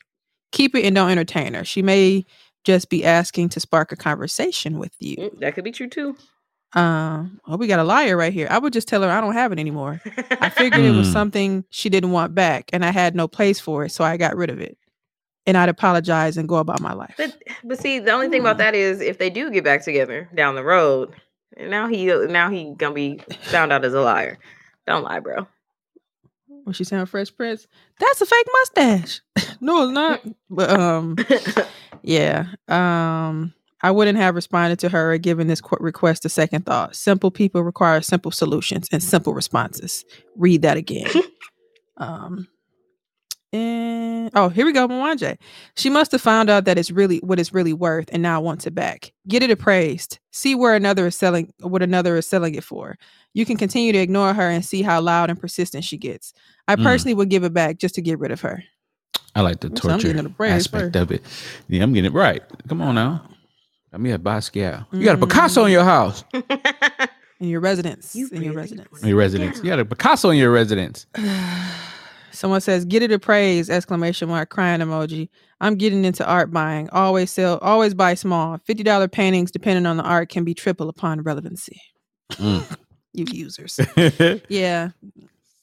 keep it and don't entertain her she may just be asking to spark a conversation with you Mm, that could be true too. um oh we got a liar right here i would just tell her i don't have it anymore I figured it was Hmm. something she didn't want back, and I had no place for it, so I got rid of it. And I'd apologize and go about my life. But but see, the only thing about that is if they do get back together down the road, And now he now he gonna be found out as a liar. Don't lie, bro. What she saying, Fresh Prince? That's a fake mustache. no, it's not. But um, yeah. Um, I wouldn't have responded to her or given this qu- request a second thought. Simple people require simple solutions and simple responses. Read that again. um, and oh, here we go, Mwanje. She must have found out that it's really what it's really worth and now wants it back. Get it appraised. See where another is selling what another is selling it for. You can continue to ignore her and see how loud and persistent she gets. I Mm. personally would give it back just to get rid of her. I like the Yes, I'm torture getting it appraised aspect first. of it. Yeah, I'm getting it right. Come on now. I mean, a Basquiat. You got a Picasso Mm. in your house, In your residence. You in your residence. in your residence. You got a Picasso in your residence. Someone says, "Get it appraised!" Exclamation mark! Crying emoji. I'm getting into art buying. Always sell. Always buy small. Fifty dollar paintings, depending on the art, can be triple upon relevancy. Mm. you users. yeah,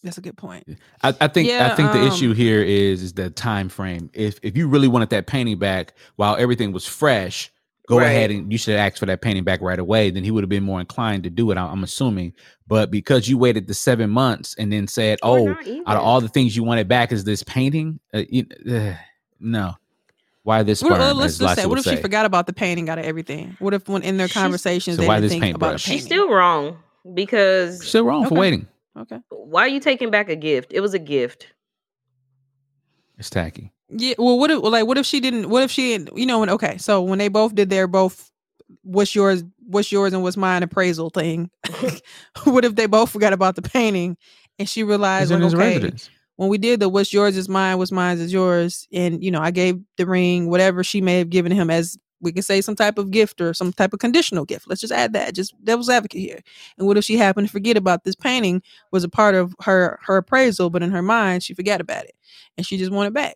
that's a good point. I, I think I Yeah, think the um, issue here is is the time frame. If if you really wanted that painting back while everything was fresh, go Right. ahead and you should ask for that painting back right away. Then he would have been more inclined to do it. I- I'm assuming. But because you waited the seven months and then said, "Oh, out of all the things you wanted back is this painting," uh, you, uh, no. Why this What, uh, let's just say, what would if she forgot about the painting out of everything? What if when in their She's- conversations So they why didn't this think about a painting? She's still wrong because Still wrong for waiting. Okay. why are you taking back a gift? It was a gift. It's tacky. Yeah. Well, what if well, like what if she didn't? What if she didn't? You know when? Okay, so when they both did their both, what's yours? What's yours and what's mine appraisal thing? what if they both forgot about the painting and she realized like okay, residence. when we did the what's yours is mine, what's mine is yours, and you know I gave the ring, whatever she may have given him as we could say some type of gift or some type of conditional gift. Let's just add that, just devil's advocate here. And what if she happened to forget about this painting was a part of her her appraisal, but in her mind she forgot about it and she just wanted back.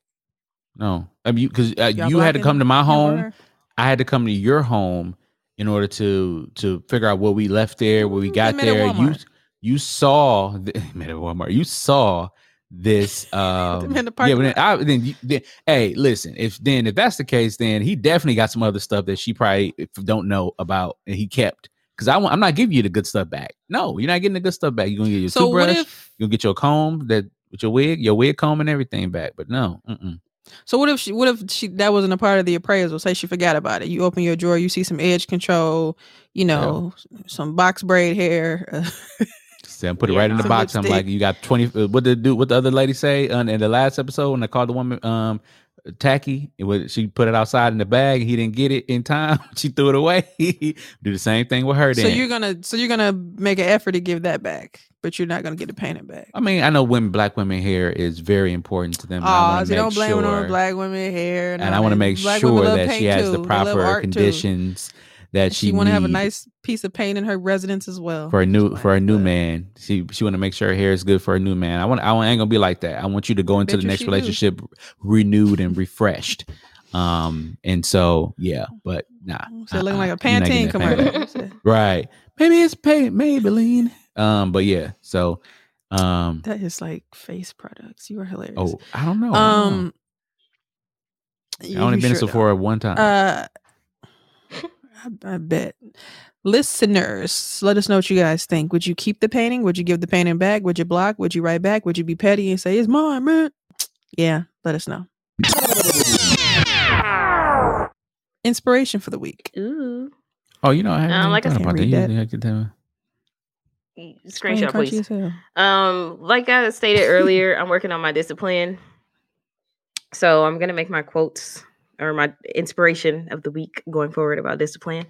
No, I mean, because uh, Y'all had to come to my home. her? I had to come to your home in order to to figure out what we left there, what we got they met at there. You you saw the, met at Walmart. You saw this. Um, the yeah, but then, I, then, you, then hey, listen. If then if that's the case, then he definitely got some other stuff that she probably don't know about and he kept. Because I want, I'm not giving you the good stuff back. No, you're not getting the good stuff back. You're gonna get your So toothbrush. if you're gonna get your comb that with your wig, your wig comb and everything back. But no, mm-mm. so what if she what if she that wasn't a part of the appraisal? Say she forgot about it. You open your drawer, you see some edge control, you know, some box braid hair. uh, So put it Yeah, right in the box. I'm like, you got 20. uh, What did do? What the other lady say on, in the last episode when I called the woman um tacky? It was, she put it outside in the bag. He didn't get it in time. she threw it away. do the same thing with her. so you're gonna so you're gonna make an effort to give that back, but you're not gonna get the painting back. I mean, I know women, black women hair is very important to them. I Oh, so don't blame it on sure- black women hair, and I want to make black sure that she has too. the proper conditions. too. That She, she, want to have a nice piece of paint in her residence as well. for a new for a new man. She she want to make sure her hair is good for a new man. I want I ain't gonna be like that. I want you to go into the next she do. relationship renewed and refreshed. Um and so yeah, but nah. So looking like a uh-uh. Pantene that paint back. commercial. Right. Maybe it's pay Maybelline. Um, but yeah, so um that is like face products. You are hilarious. oh I don't know. I don't know. um, I only been to Sephora one time. Uh, I, I bet. Listeners, let us know what you guys think. Would you keep the painting? Would you give the painting back? Would you block? Would you write back? Would you be petty and say it's mine, man? Yeah, let us know. Inspiration for the week. Ooh. oh, you know, I haven't um, like I thought said, about that. read You- that. you could tell me. Screenshot, please. Um, like I stated earlier, I'm working on my discipline. So I'm gonna make my quotes or my inspiration of the week going forward about discipline.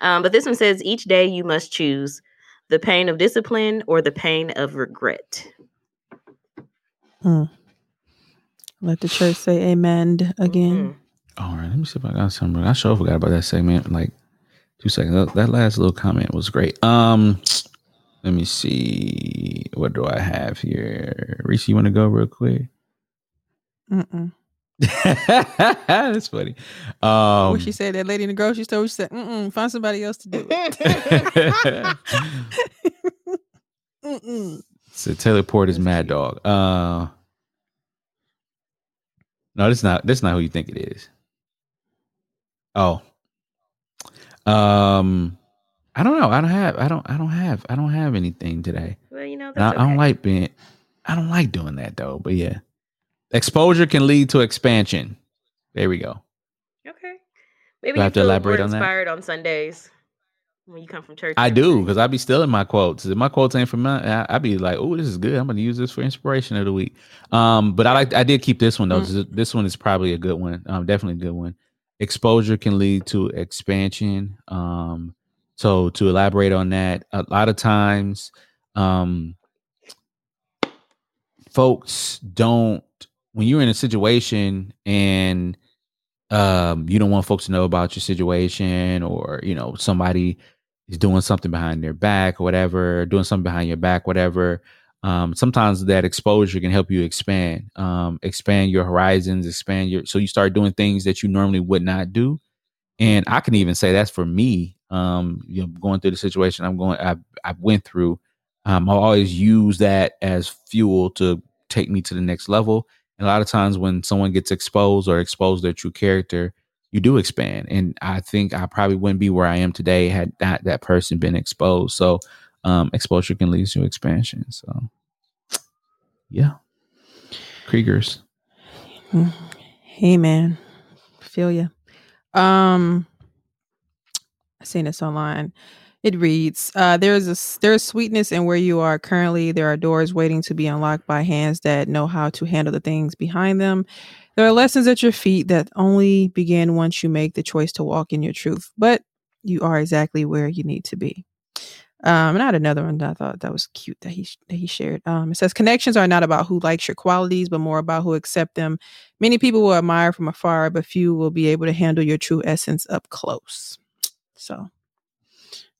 Um, but this one says each day you must choose the pain of discipline or the pain of regret. Hmm. Let the church say amen again. All right, let me see if I got something. I sure forgot about that segment. Like two seconds. That, that last little comment was great. Um, let me see. What do I have here? Reese, you want to go real quick? Mm-mm. That's funny. Um, what she said, that lady in the grocery store, she said, Mm-mm, find somebody else to do it. Mm-mm. so Taylor Porter's Mad Dog. Uh, no, that's not. That's not who you think it is. Oh, um, I don't know. I don't have. I don't. I don't have. I don't have anything today. Well, you know, And I, that's I don't like being. I don't like doing that though. But yeah, exposure can lead to expansion. There we go. Okay. Maybe Do I have to elaborate on that? inspired on Sundays when you come from church. I do because I be stealing my quotes. If my quotes ain't from my, I, I be like, "Oh, this is good. I'm going to use this for inspiration of the week." Um, but I like, I did keep this one though. Mm. This- This one is probably a good one. Um, definitely a good one. Exposure can lead to expansion. Um, so to elaborate on that, a lot of times, um, folks don't when you're in a situation and um you don't want folks to know about your situation or you know somebody is doing something behind their back or whatever doing something behind your back whatever um sometimes that exposure can help you expand um expand your horizons expand your so you start doing things that you normally would not do. And i can even say that's for me um you know going through the situation i'm going i i went through um i always use that as fuel to take me to the next level and a lot of times when someone gets exposed or exposed their true character, you do expand. And I think I probably wouldn't be where I am today had not that person been exposed. So um, exposure can lead to expansion. So yeah. Kriegers. Hey man, feel ya. Um, I seen this online. It reads, uh, "There is a there is sweetness in where you are currently. There are doors waiting to be unlocked by hands that know how to handle the things behind them. There are lessons at your feet that only begin once you make the choice to walk in your truth. But you are exactly where you need to be." Um, and I had another one that I thought that was cute that he that he shared. Um, it says connections are not about who likes your qualities, but more about who accept them. Many people will admire from afar, but few will be able to handle your true essence up close. So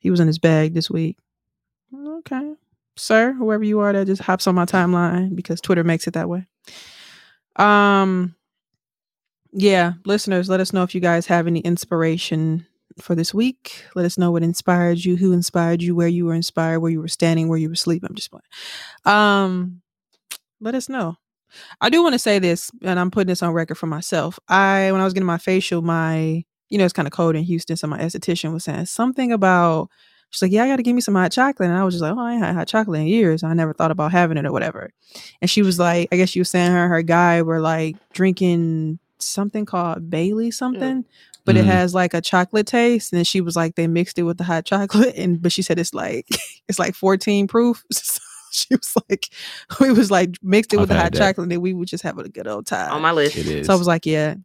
he was in his bag this week. Okay, sir, whoever you are that just hops on my timeline because Twitter makes it that way. Um, yeah, listeners, let us know if you guys have any inspiration for this week. Let us know what inspired you, who inspired you, where you were inspired, where you were standing, where you were sleeping. I'm just playing. Um, let us know. I do want to say this, and I'm putting this on record for myself. I when I was getting my facial, my you know it's kind of cold in Houston, so my esthetician was saying something about she's like, Yeah, I gotta give me some hot chocolate. And I was just like, Oh, I ain't had hot chocolate in years. I never thought about having it or whatever. And she was like, I guess she was saying her and her guy were like drinking something called Bailey something. But it Mhm. has like a chocolate taste, and she was like, they mixed it with the hot chocolate, and but she said it's like it's like fourteen proof. So she was like, we was like mixed it with I've the hot that. chocolate, and then we would just have a good old time. on my list. It is. So I was like, yeah.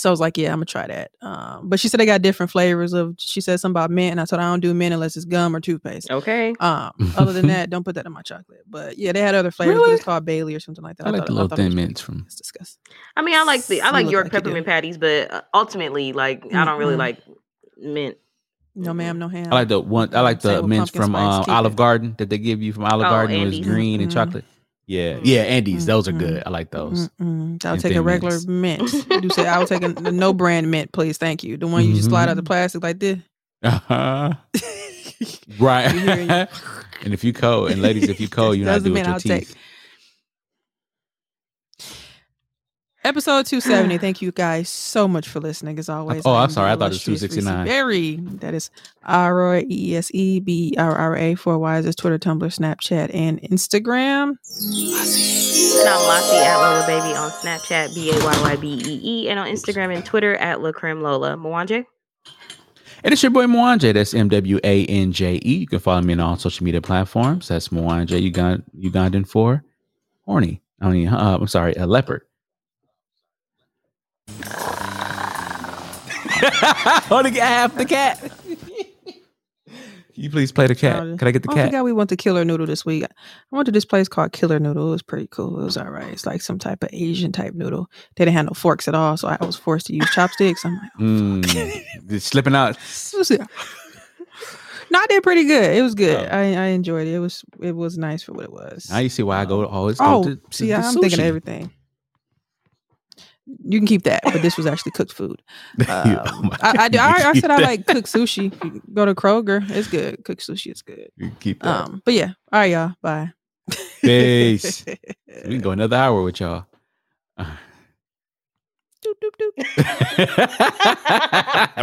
So I was like, yeah, I'm gonna try that. Um, but she said they got different flavors of. She said something about mint, and I said I don't do mint unless it's gum or toothpaste. Okay. Um, other than that, don't put that in my chocolate. But yeah, they had other flavors. But Really? it's called Bailey or something like that. I like thought- the little thought thin mints good. from- It's disgusting. I mean, I like the I like York like peppermint patties, but uh, ultimately, like I don't really like mint. No, ma'am, no ham. I like the one. I like the with mints from spice. um, Olive. Garden that they give you from Olive Oh, Garden. It was Andes. green and chocolate. Yeah, Mm. yeah, Andes. Those are good. I like those. Mm-mm. I'll And take a regular mints. mint. Do say I'll take a, a no brand mint, please. Thank you. The one you just slide out the plastic like this. Uh-huh. Right. You hear you- and if you cold, and ladies, if you cold, you're not doing your I'll take. teeth. Episode 270. Thank you guys so much for listening as always. oh, I I'm sorry. I thought it was illustrious 269. Berry. That is R O E E S E B R R A four Y's is Twitter, Tumblr, Snapchat, and Instagram. And I'm Lassie at Lola Baby on Snapchat, B A Y Y B E E, and on Instagram and Twitter at La Creme Lola. Mwanje? And it's your boy Mwanje. That's M W A N J E. You can follow me on all social media platforms. That's Mwanje Ugand- Ugandan for horny. I mean, uh, I'm sorry, a leopard. Only get half the cat. Can you please play the cat? Can I get the Oh, I cat? forgot we went to Killer Noodle this week. I went to this place called Killer Noodle. It was pretty cool. It was all right. It's like some type of Asian type noodle. They didn't have no forks at all, so I was forced to use chopsticks. I'm like, Mm, it's slipping out. No, I did pretty good. It was good. Oh. I, I enjoyed it. It was it was nice for what it was. Now you see why I go always go Oh, to, to see, I'm thinking of everything. You can keep that, but this was actually cooked food. Um, Oh I, I, I, I said I like cooked sushi. Go to Kroger, it's good. Cooked sushi is good. You keep that. Um, but yeah, all right, y'all. Bye. Peace. we can go another hour with y'all. Doop, doop, doop.